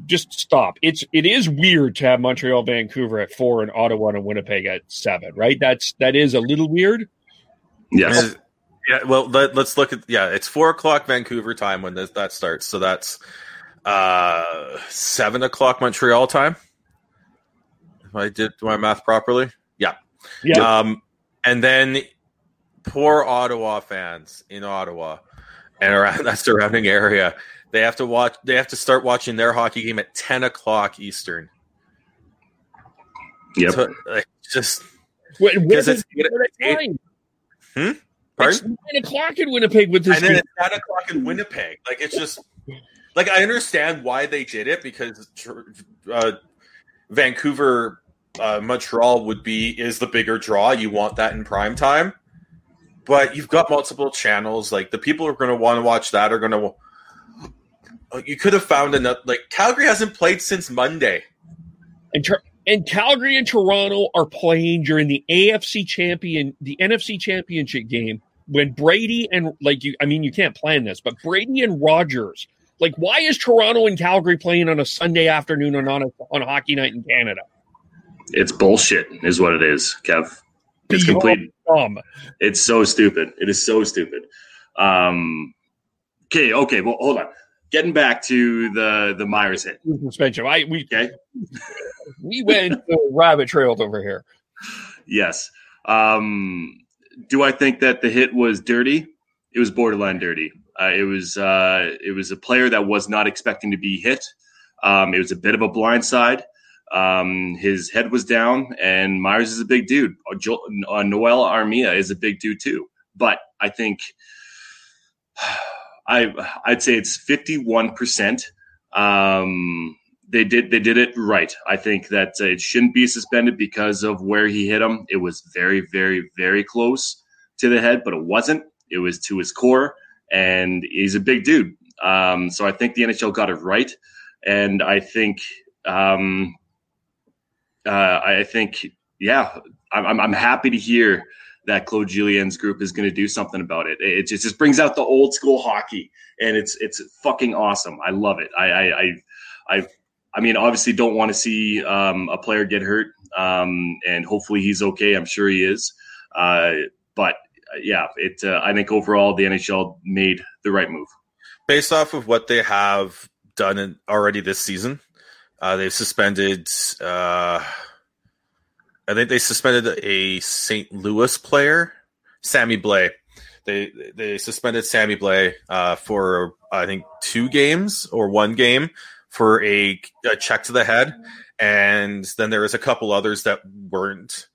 Just stop. It's it is weird to have Montreal, Vancouver at four, and Ottawa and Winnipeg at seven. Right? That's that is a little weird. Yes. Yeah. Well, let, us look at yeah. It's four o'clock Vancouver time when this, that starts. So that's uh seven o'clock Montreal time. If I did my math properly, yeah. Yeah. Um, and then poor Ottawa fans in Ottawa and around [laughs] that surrounding area, they have to watch. They have to start watching their hockey game at ten o'clock Eastern. Yep. So, like, just Wait, what because is it's it- what is it time? Hmm? It's nine o'clock in Winnipeg with this. and then it's nine o'clock in Winnipeg. Like it's just like I understand why they did it because uh, Vancouver, uh, Montreal would be is the bigger draw. You want that in prime time, but you've got multiple channels. Like the people who are going to want to watch that are going to. You could have found another. Like Calgary hasn't played since Monday. and, and Calgary and Toronto are playing during the AFC champion, the NFC championship game when Brady and like you, I mean, you can't plan this, but Brady and Rodgers, like, why is Toronto and Calgary playing on a Sunday afternoon and on a, on a hockey night in Canada? It's bullshit, is what it is, Kev. It's Beyond complete. dumb. It's so stupid. It is so stupid. Um, okay, okay. Well, hold on. Getting back to the the Myers hit. Suspension. I we Okay. [laughs] we went uh, rabbit trailed over here. Yes. Um, do I think that the hit was dirty? It was borderline dirty. Uh, it was uh, it was a player that was not expecting to be hit. Um, it was a bit of a blind side. Um, his head was down, and Myers is a big dude. Uh, Jo- uh, Joel Armia is a big dude too. But I think I I'd say it's fifty one percent. Um, they did they did it right. I think that it shouldn't be suspended because of where he hit him. It was very very very close to the head, but it wasn't. It was to his core, and he's a big dude. Um, so I think the NHL got it right, and I think um, uh, I think yeah, I'm- I'm happy to hear that Claude Julien's group is going to do something about it. It just, just brings out the old school hockey, and it's it's fucking awesome. I love it. I I I, I, I mean, obviously, don't want to see um, a player get hurt, um, and hopefully he's okay. I'm sure he is. Uh, but uh, yeah, it. Uh, I think overall the NHL made the right move. based off of what they have done in, already this season, uh, they've suspended. Uh, I think they suspended a St. Louis player, Sammy Blais. They they suspended Sammy Blais uh, for I think two games or one game for a, a check to the head, and then there was a couple others that weren't.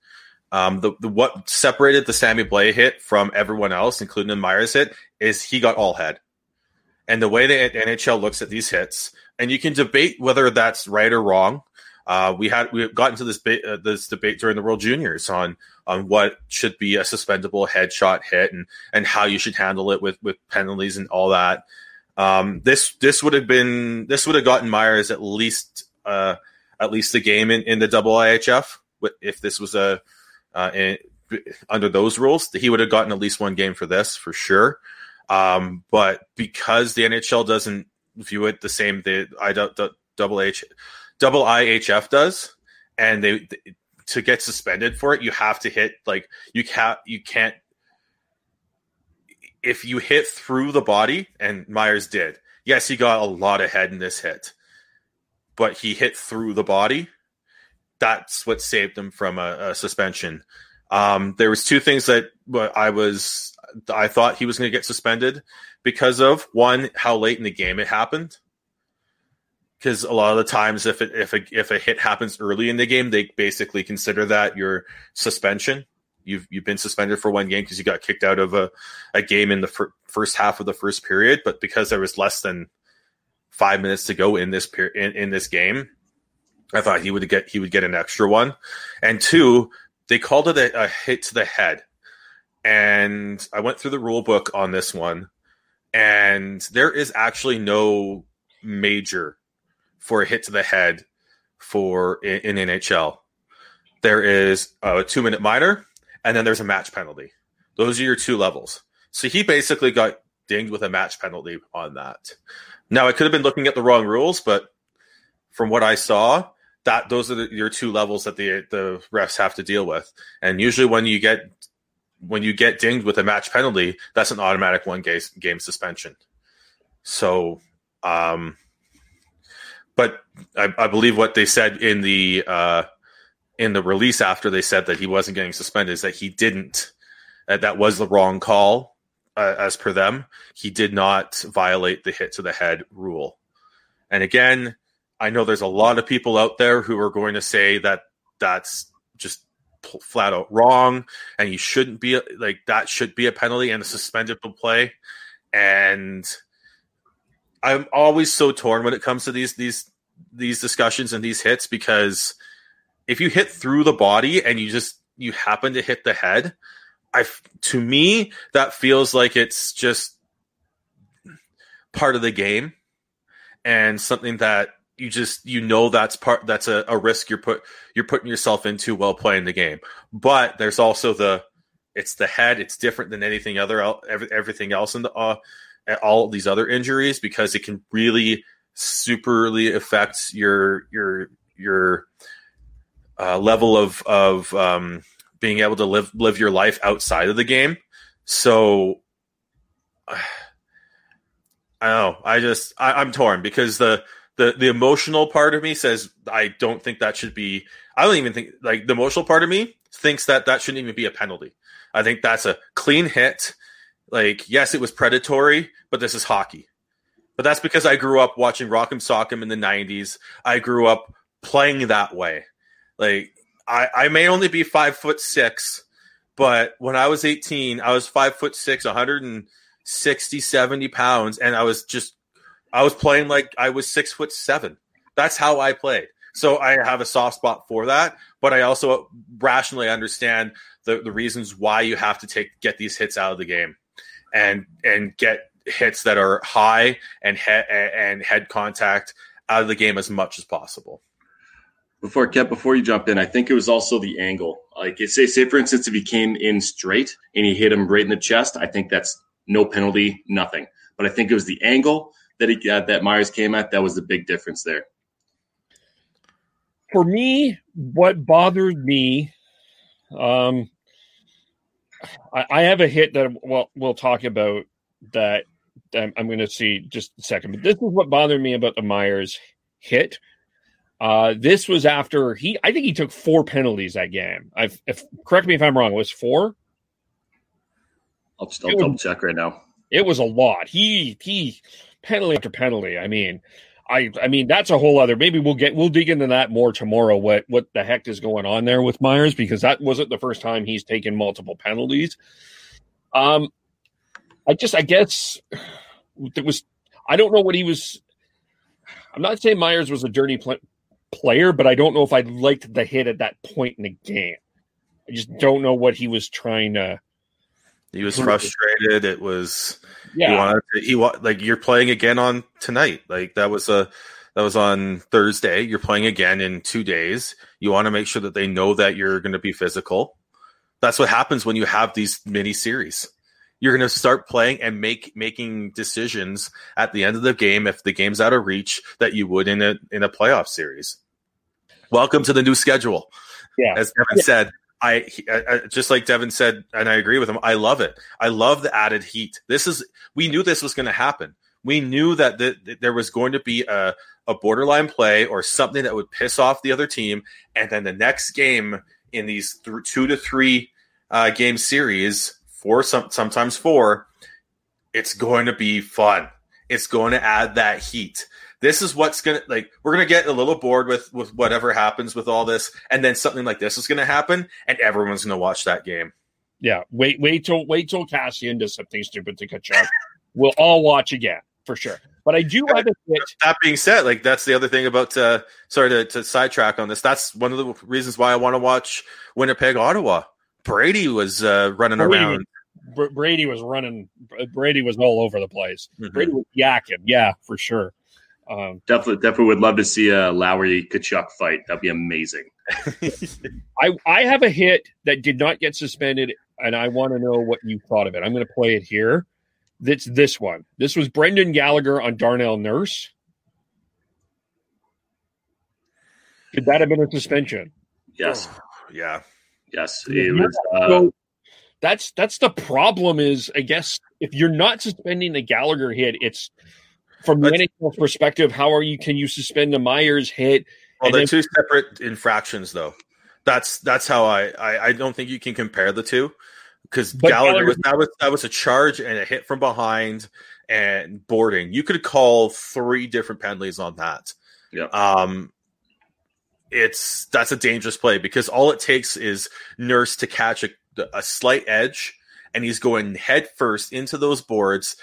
Um, the, the what separated the Sammy Blais hit from everyone else, including the Myers hit, is he got all head and the way the NHL looks at these hits, and you can debate whether that's right or wrong. Uh, we had we got into this ba- uh, this debate during the World Juniors on on what should be a suspendable headshot hit and and how you should handle it with with penalties and all that. Um, this this would have been this would have gotten Myers at least uh, at least a game in, in the double IHF if this was a uh, in, under those rules he would have gotten at least one game for this for sure. Um, but because the NHL doesn't view it the same, the I double H, double IHF does, and they to get suspended for it, you have to hit like you can't you can't if you hit through the body, and Myers did. Yes, he got a lot of head in this hit, but he hit through the body. That's what saved him from a, a suspension. Um, there was two things that I was I thought he was going to get suspended because of one how late in the game it happened. Because a lot of the times, if it if a if a hit happens early in the game, they basically consider that your suspension. You've you've been suspended for one game because you got kicked out of a, a game in the fir- first half of the first period. But because there was less than five minutes to go in this period in, in this game, I thought he would get he would get an extra one. And two, they called it a, a hit to the head and I went through the rule book on this one, and there is actually no major for a hit to the head for in, in NHL. There is a two minute minor, and then there's a match penalty. Those are your two levels. So he basically got dinged with a match penalty on that. Now I could have been looking at the wrong rules, but from what I saw, that those are the, your two levels that the the refs have to deal with. And usually, when you get when you get dinged with a match penalty, that's an automatic one game, game suspension. So, um, but I, I believe what they said in the uh, in the release after they said that he wasn't getting suspended is that he didn't. Uh, that was the wrong call, uh, as per them. He did not violate the hit to the head rule. And again, I know there's a lot of people out there who are going to say that that's just flat out wrong and you shouldn't be like that should be a penalty and a suspendable play and i'm always so torn when it comes to these these these discussions and these hits because if you hit through the body and you just you happen to hit the head i to me that feels like it's just part of the game and something that you just you know that's part that's a, a risk you're put you're putting yourself into while playing the game. But there's also the it's the head. It's different than anything other every, everything else in the uh, all these other injuries because it can really superly affect your your your uh, level of of um, being able to live live your life outside of the game. So [sighs] I don't know. I just I, I'm torn because the the the emotional part of me says I don't think that should be. I don't even think like the emotional part of me thinks that that shouldn't even be a penalty. I think that's a clean hit. Like yes, it was predatory, but this is hockey. But that's because I grew up watching Rock'em Sock'em in the '90s. I grew up playing that way. Like I, I may only be five foot six, but when I was 18, I was five foot six, 160, 70 pounds, and I was just I was playing like I was six foot seven. That's how I played. So I have a soft spot for that, but I also rationally understand the, the reasons why you have to take get these hits out of the game and and get hits that are high and head and head contact out of the game as much as possible. Before Kev, before you jump in, I think it was also the angle. Like say, say for instance, if he came in straight and he hit him right in the chest, I think that's no penalty, nothing. But I think it was the angle that he uh, that Myers came at that was the big difference there. For me, what bothered me, um, I, I have a hit that well we'll talk about that. I'm, I'm going to see just a second, but this is what bothered me about the Myers hit. Uh, this was after he, I think he took four penalties that game. I've, if, correct me if I'm wrong. It was four. I'll just I'll double check right now. It was a lot. He he penalty after penalty. I mean, I I mean that's a whole other. Maybe we'll get we'll dig into that more tomorrow. What what the heck is going on there with Myers because that wasn't the first time he's taken multiple penalties. Um, I just I guess it was. I don't know what he was. I'm not saying Myers was a dirty pl- player, but I don't know if I liked the hit at that point in the game. I just don't know what he was trying to he was frustrated. It was yeah. He wanted to, he like you're playing again on tonight. Like that was a that was on Thursday. You're playing again in two days. You want to make sure that they know that you're going to be physical. That's what happens when you have these mini series. You're going to start playing and make making decisions at the end of the game if the game's out of reach that you would in a in a playoff series. Welcome to the new schedule. Yeah, as Kevin yeah. said, I, I, just like Devin said, and I agree with him. I love it. I love the added heat. This is we knew this was going to happen. We knew that the, that there was going to be a, a borderline play or something that would piss off the other team, and then the next game in these th- two to three uh, game series, four some sometimes four, it's going to be fun. It's going to add that heat this is what's gonna like we're gonna get a little bored with with whatever happens with all this, and then something like this is gonna happen, and everyone's gonna watch that game. Yeah, wait, wait till wait till Kassian does something stupid to Tkachuk. we'll all watch again for sure. But I do have a. That being said, like that's the other thing about uh sorry to, to sidetrack on this. That's one of the reasons why I want to watch Winnipeg Ottawa. Brady was uh, running Brady, around. Brady was running. Brady was all over the place. Mm-hmm. Brady was yakking. Yeah, for sure. Um, definitely, definitely would love to see a Lowry Tkachuk fight. That'd be amazing. [laughs] I I have a hit that did not get suspended, and I want to know what you thought of it. I'm going to play it here. That's this one. This was Brendan Gallagher on Darnell Nurse. Could that have been a suspension? Yes. yeah. Yes. It was. Uh, So that's that's the problem. Is I guess if you're not suspending the Gallagher hit, it's from the NHL perspective. How are you? Can you suspend the Myers hit? Well, they're then- two separate infractions, though. That's that's how I I, I don't think you can compare the two because Gallagher Gallagher- was that was that was a charge and a hit from behind and boarding. You could call three different penalties on that. Yeah. Um, it's that's a dangerous play because all it takes is Nurse to catch a, a slight edge, and he's going head first into those boards.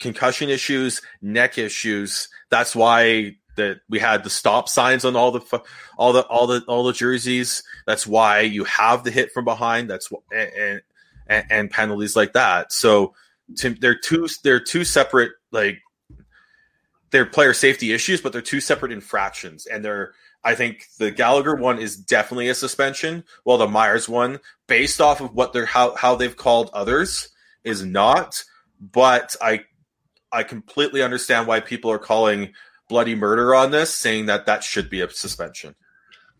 Concussion issues, neck issues. That's why that we had the stop signs on all the all the all the all the jerseys. That's why you have the hit from behind. That's wh- and and, and penalties like that. So to, they're two they're two separate like they're player safety issues, but they're two separate infractions, and they're. I think the Gallagher one is definitely a suspension, while the Myers one, based off of what they're how how they've called others, is not. But I I completely understand why people are calling bloody murder on this, saying that that should be a suspension.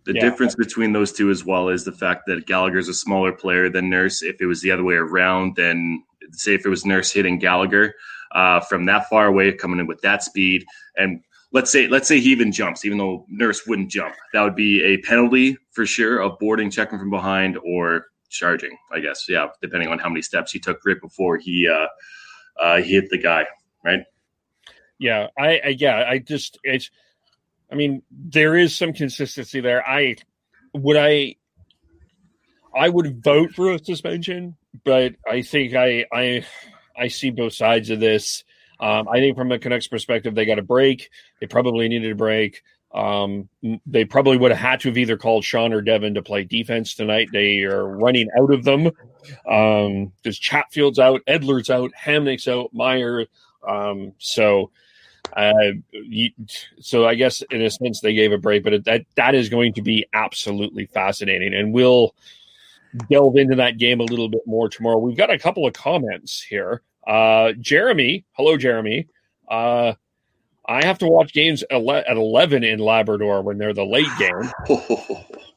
The Yeah. difference between those two as well is the fact that Gallagher's a smaller player than Nurse. If it was the other way around, then say if it was Nurse hitting Gallagher uh, from that far away, coming in with that speed, and let's say let's say he even jumps, even though Nurse wouldn't jump, that would be a penalty for sure of boarding, checking from behind, or charging. I guess, yeah, depending on how many steps he took right before he uh, uh, he hit the guy, right? Yeah, I, I yeah, I just it's I mean, there is some consistency there. I would I I would vote for a suspension, but I think I I I see both sides of this. Um, I think from a Canucks perspective, they got a break. They probably needed a break. Um, they probably would have had to have either called Sean or Devin to play defense tonight. They are running out of them. Um, there's Chatfield's out, Edler's out, Hamonic's out, Meyer. Um, so, uh, so I guess in a sense they gave a break, but that that is going to be absolutely fascinating, and we'll delve into that game a little bit more tomorrow. We've got a couple of comments here. Uh, Jeremy, hello, Jeremy. Uh, I have to watch games at eleven in Labrador when they're the late game. [sighs]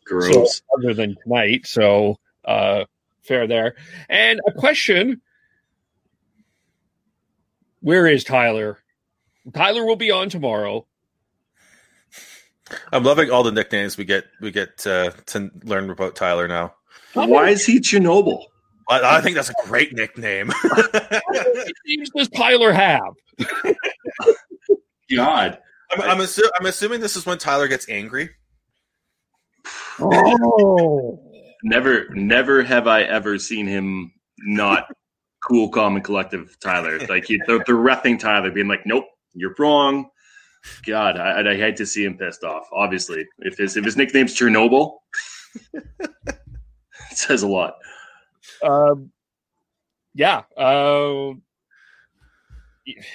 Gross. So, other than tonight, so uh, fair there. And a question: Where is Tyler? Tyler will be on tomorrow. I'm loving all the nicknames we get we get uh, to learn about Tyler now. Why is he Chernobyl? I, I think that's a great nickname. How many teams does Tyler have? God. I'm, I'm, assu- I'm assuming this is when Tyler gets angry. Oh, Never, never have I ever seen him not cool, calm, and collective. Tyler, [laughs] like he, the, the refing Tyler, being like, "Nope, you're wrong." God, I, I hate to see him pissed off. Obviously, if his if his nickname's Chernobyl, [laughs] it says a lot. um, yeah. Uh,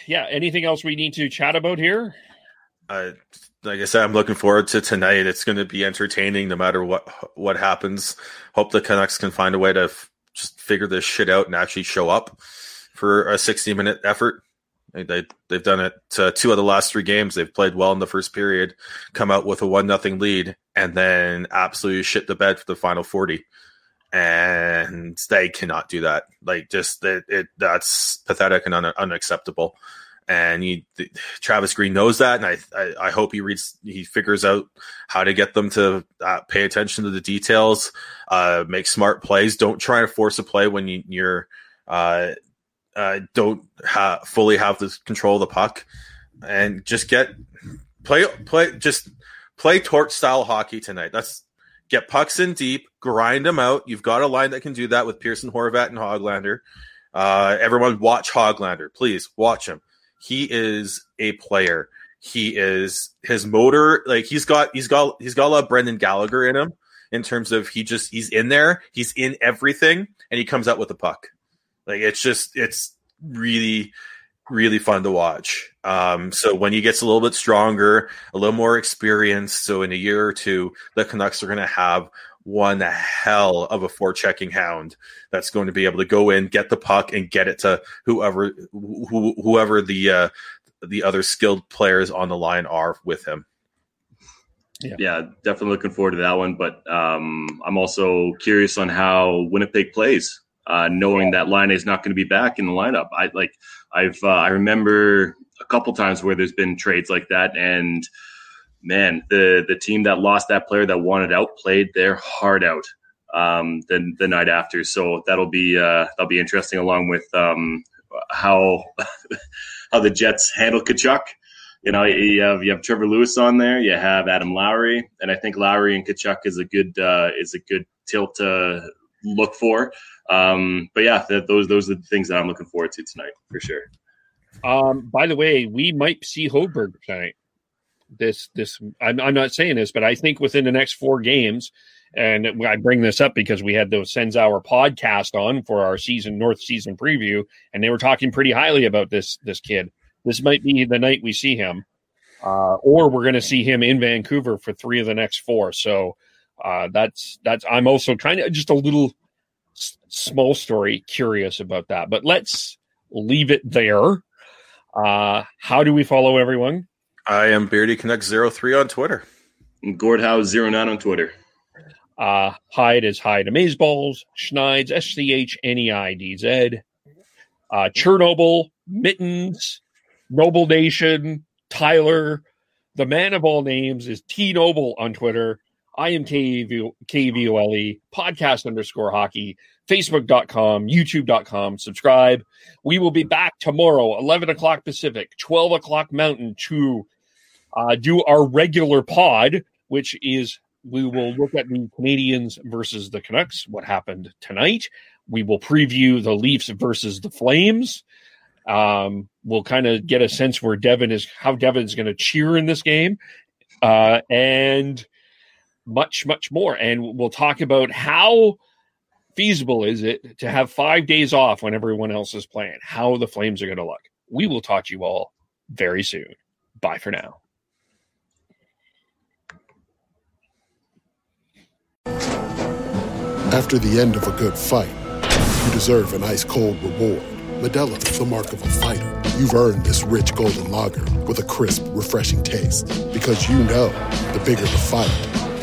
yeah. Anything else we need to chat about here? I, like I said, I'm looking forward to tonight. It's going to be entertaining, no matter what what happens. Hope the Canucks can find a way to f- just figure this shit out and actually show up for a 60 minute effort. They, they they've done it uh, two of the last three games. They've played well in the first period, come out with a one nothing lead, and then absolutely shit the bed for the final 40. And they cannot do that. Like just it, it that's pathetic and un- unacceptable and he Travis Green knows that, and I, I I hope he reads he figures out how to get them to uh, pay attention to the details, uh, make smart plays. Don't try to force a play when you, you're uh, uh, don't ha- fully have the control of the puck, and just get play play just play torch style hockey tonight. That's get pucks in deep, grind them out. You've got a line that can do that with Pearson, Horvat, and Hoglander. Uh, everyone, watch Hoglander, please watch him he is a player. He is his motor like he's got he's got he's got a lot of Brendan Gallagher in him in terms of he just he's in there, he's in everything, and he comes out with the puck. Like it's just it's really really fun to watch. Um, so when he gets a little bit stronger, a little more experience, so in a year or two, the Canucks are going to have one hell of a forechecking hound that's going to be able to go in, get the puck, and get it to whoever who, whoever the uh, the other skilled players on the line are with him. Yeah. yeah, definitely looking forward to that one. But um, I'm also curious on how Winnipeg plays, uh, knowing that line is not going to be back in the lineup. I like I've uh, I remember a couple times where there's been trades like that, and man, the the team that lost that player that wanted out played their heart out um, the the night after. So that'll be uh, that'll be interesting, along with um, how [laughs] how the Jets handle Tkachuk. You know, you have you have Trevor Lewis on there, you have Adam Lowry, and I think Lowry and Tkachuk is a good uh, is a good tilt to look for. Um, but yeah, th- those those are the things that I'm looking forward to tonight for sure. Um, by the way, we might see Hoberg tonight. This this I'm, I'm not saying this, but I think within the next four games, and I bring this up because we had the Sens Hour podcast on for our season North season preview, and they were talking pretty highly about this this kid. This might be the night we see him, uh, or we're going to see him in Vancouver for three of the next four. So uh, that's that's. I'm also kind of just a little s- small story curious about that, but let's leave it there. Uh, how do we follow everyone? I am Beardy Canuck 03 on Twitter. GordHowe09 on Twitter. Uh, Hyde is Hyde Amazeballs. Schneids, S C H N E I D Z. Uh, Chernobyl, Mittens, Noble Nation, Tyler. The man of all names is T Noble on Twitter. I am KVOLE, podcast underscore hockey, facebook.com, youtube.com. Subscribe. We will be back tomorrow, 11 o'clock Pacific, 12 o'clock Mountain to uh, do our regular pod, which is we will look at the Canadiens versus the Canucks, what happened tonight. We will preview the Leafs versus the Flames. Um, we'll kind of get a sense where Devin is, how Devin's going to cheer in this game, uh, and much, much more. And we'll talk about how feasible is it to have five days off when everyone else is playing, how the Flames are going to look. We will talk to you all very soon. Bye for now. After the end of a good fight, you deserve an ice cold reward. Modelo is the mark of a fighter. You've earned this rich golden lager with a crisp, refreshing taste. Because you know the bigger the fight,